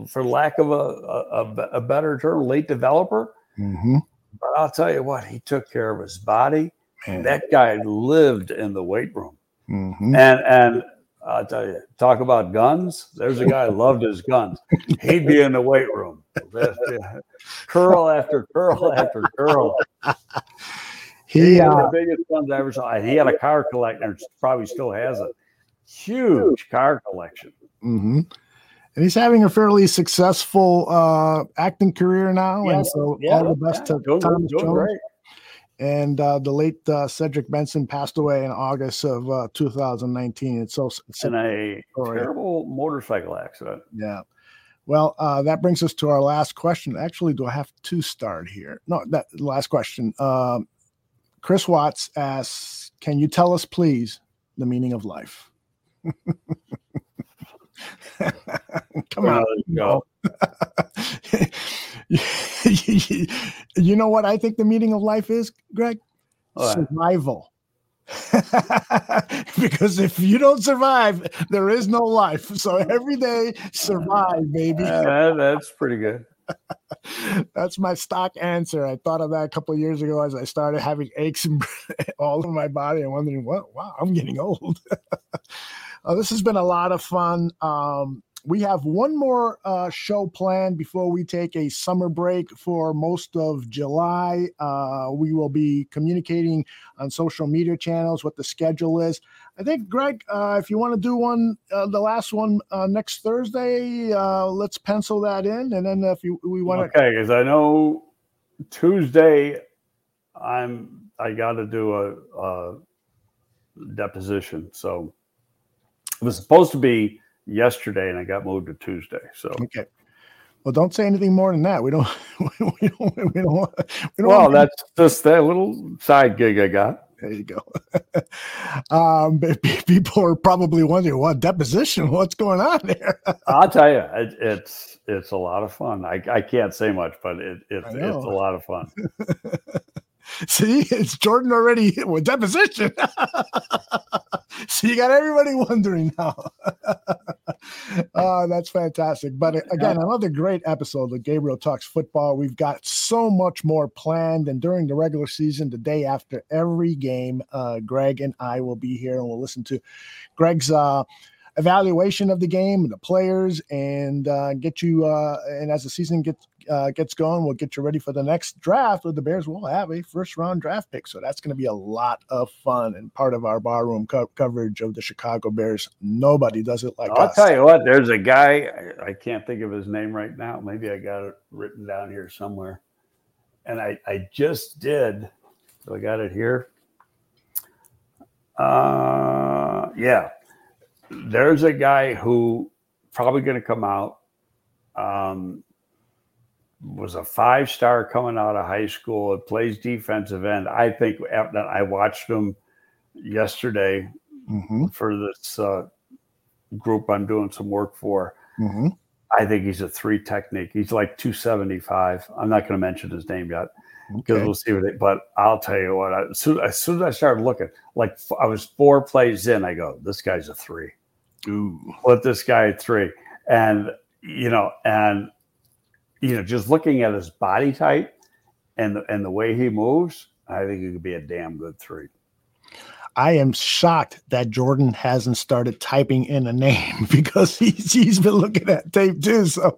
for lack of a, a, a better term, late developer. Mhm. But I'll tell you what, he took care of his body. Man. That guy lived in the weight room, Mhm. and and I'll tell you, talk about guns. There's a guy who loved his guns. He'd be in the weight room, curl after curl after curl. [laughs] He He, had uh, the biggest guns I ever saw. He had a car collector, probably still has a huge car collection. mhm. And he's having a fairly successful uh, acting career now. and so all the best to Doing- Thomas Jones. And uh, the late uh, Cedric Benson passed away in August of uh, 2019. It's so it's In a terrible motorcycle accident. Yeah. Well, uh, that brings us to our last question. Actually, do I have to start here? No, that last question. Um, Chris Watts asks, "Can you tell us, please, the meaning of life?" [laughs] [laughs] Come on. Go. [laughs] you know what I think the meaning of life is, Greg? Survival. [laughs] because if you don't survive, there is no life. So every day, survive, baby. Uh, that's pretty good. That's my stock answer. I thought of that a couple of years ago as I started having aches and all over my body and wondering, what? Wow, I'm getting old. Uh, this has been a lot of fun. Um, we have one more uh, show planned before we take a summer break for most of July. Uh, we will be communicating on social media channels what the schedule is. I think, Greg, uh, if you want to do one, uh, the last one uh, next Thursday, uh, let's pencil that in. And then if you we want to, Okay, because I know Tuesday, I'm I got to do a, a deposition. So it was supposed to be yesterday, and I got moved to Tuesday. So okay. Well, don't say anything more than that. We don't. [laughs] We don't. We don't. We don't well, that's just that little side gig I got. There you go. [laughs] um, people are probably wondering what deposition, what's going on there. [laughs] I'll tell you, it, it's it's a lot of fun. I, I can't say much, but it, it it's a lot of fun. [laughs] See, it's Jordan already with deposition. [laughs] so you got everybody wondering now. [laughs] oh, that's fantastic. But uh, again, another great episode of Gabriel Talks Football. We've got so much more planned. And during the regular season, the day after every game, uh, Greg and I will be here and we'll listen to Greg's uh, evaluation of the game, and the players, and uh, get you. Uh, and as the season gets uh, gets going, we'll get you ready for the next draft. Where the Bears will have a first round draft pick, so that's going to be a lot of fun and part of our barroom co- coverage of the Chicago Bears. Nobody does it like I'll us. tell you what, there's a guy, I, I can't think of his name right now. Maybe I got it written down here somewhere. And I, I just did. So I got it here. Uh, yeah. There's a guy who probably going to come out. Um, was a five star coming out of high school. It plays defensive end. I think after I watched him yesterday hmm for this uh, group I'm doing some work for. hmm I think he's a three technique. He's like 275. I'm not going to mention his name yet because Okay. we'll see what it. But I'll tell you what. I, as, soon, as soon as I started looking, like I was four plays in, I go, "This guy's a three. Ooh. Put this guy three. And you know, and you know, just looking at his body type and the, and the way he moves, I think he could be a damn good three. I am shocked that Jordan hasn't started typing in a name [laughs] because he's, he's been looking at tape too. So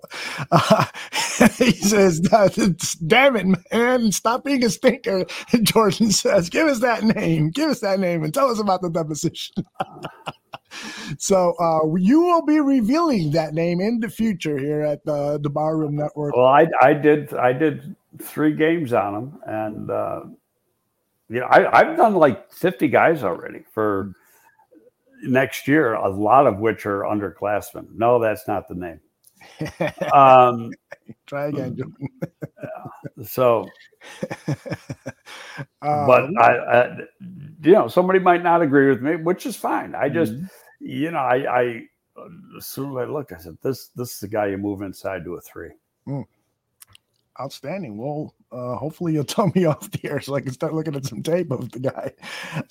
uh, [laughs] he says, [laughs] Damn it, man, stop being a stinker. Jordan says, Give us that name, give us that name, and tell us about the deposition. So uh, you will be revealing that name in the future here at the, the Barroom Network. Well, I I did I did three games on him, and uh, you know I I've done like fifty guys already for next year. A lot of which are underclassmen. No, that's not the name. [laughs] Um, Try again, [laughs] so, [laughs] Uh, but I, I, you know, somebody might not agree with me, which is fine. I just, Mhm. You know, I, I as soon as I looked, I said, this this is the guy you move inside to a three. Outstanding. Well, uh, hopefully you'll [laughs] tell me off the air so I can start looking at some tape of the guy.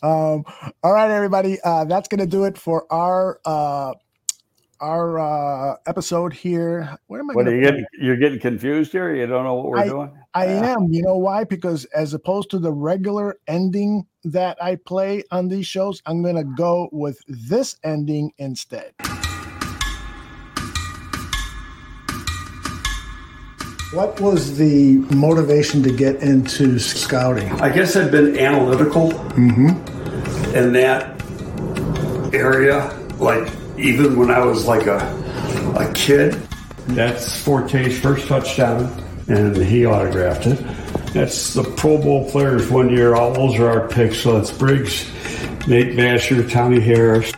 Um, all right, everybody. Uh, that's gonna do it for our uh, our uh, episode here. Where am I? What are you put getting? You're getting confused here. You don't know what we're doing. I Yeah. am. You know why? Because as opposed to the regular ending that I play on these shows, I'm going to go with this ending instead. What was the motivation to get into scouting? I guess I've been analytical in that area. Like even when I was like a a kid. That's Forte's first touchdown, and he autographed it. That's the Pro Bowl players one year. All those are our picks. So that's Briggs, Nate Vasher, Tommy Harris.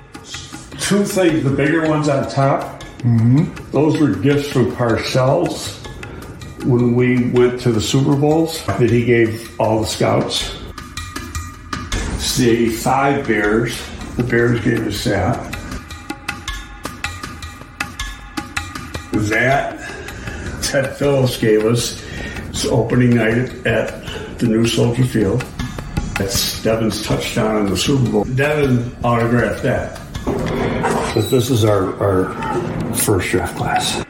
Two things. The bigger ones on top. Mm-hmm. Those were gifts from Parcells when we went to the Super Bowls that he gave all the scouts. It's the 85 Bears. The Bears gave us that. That Ted Phillips gave us it's opening night at the new Soldier Field. That's Devin's touchdown in the Super Bowl. Devin autographed that. This is our, our first draft class.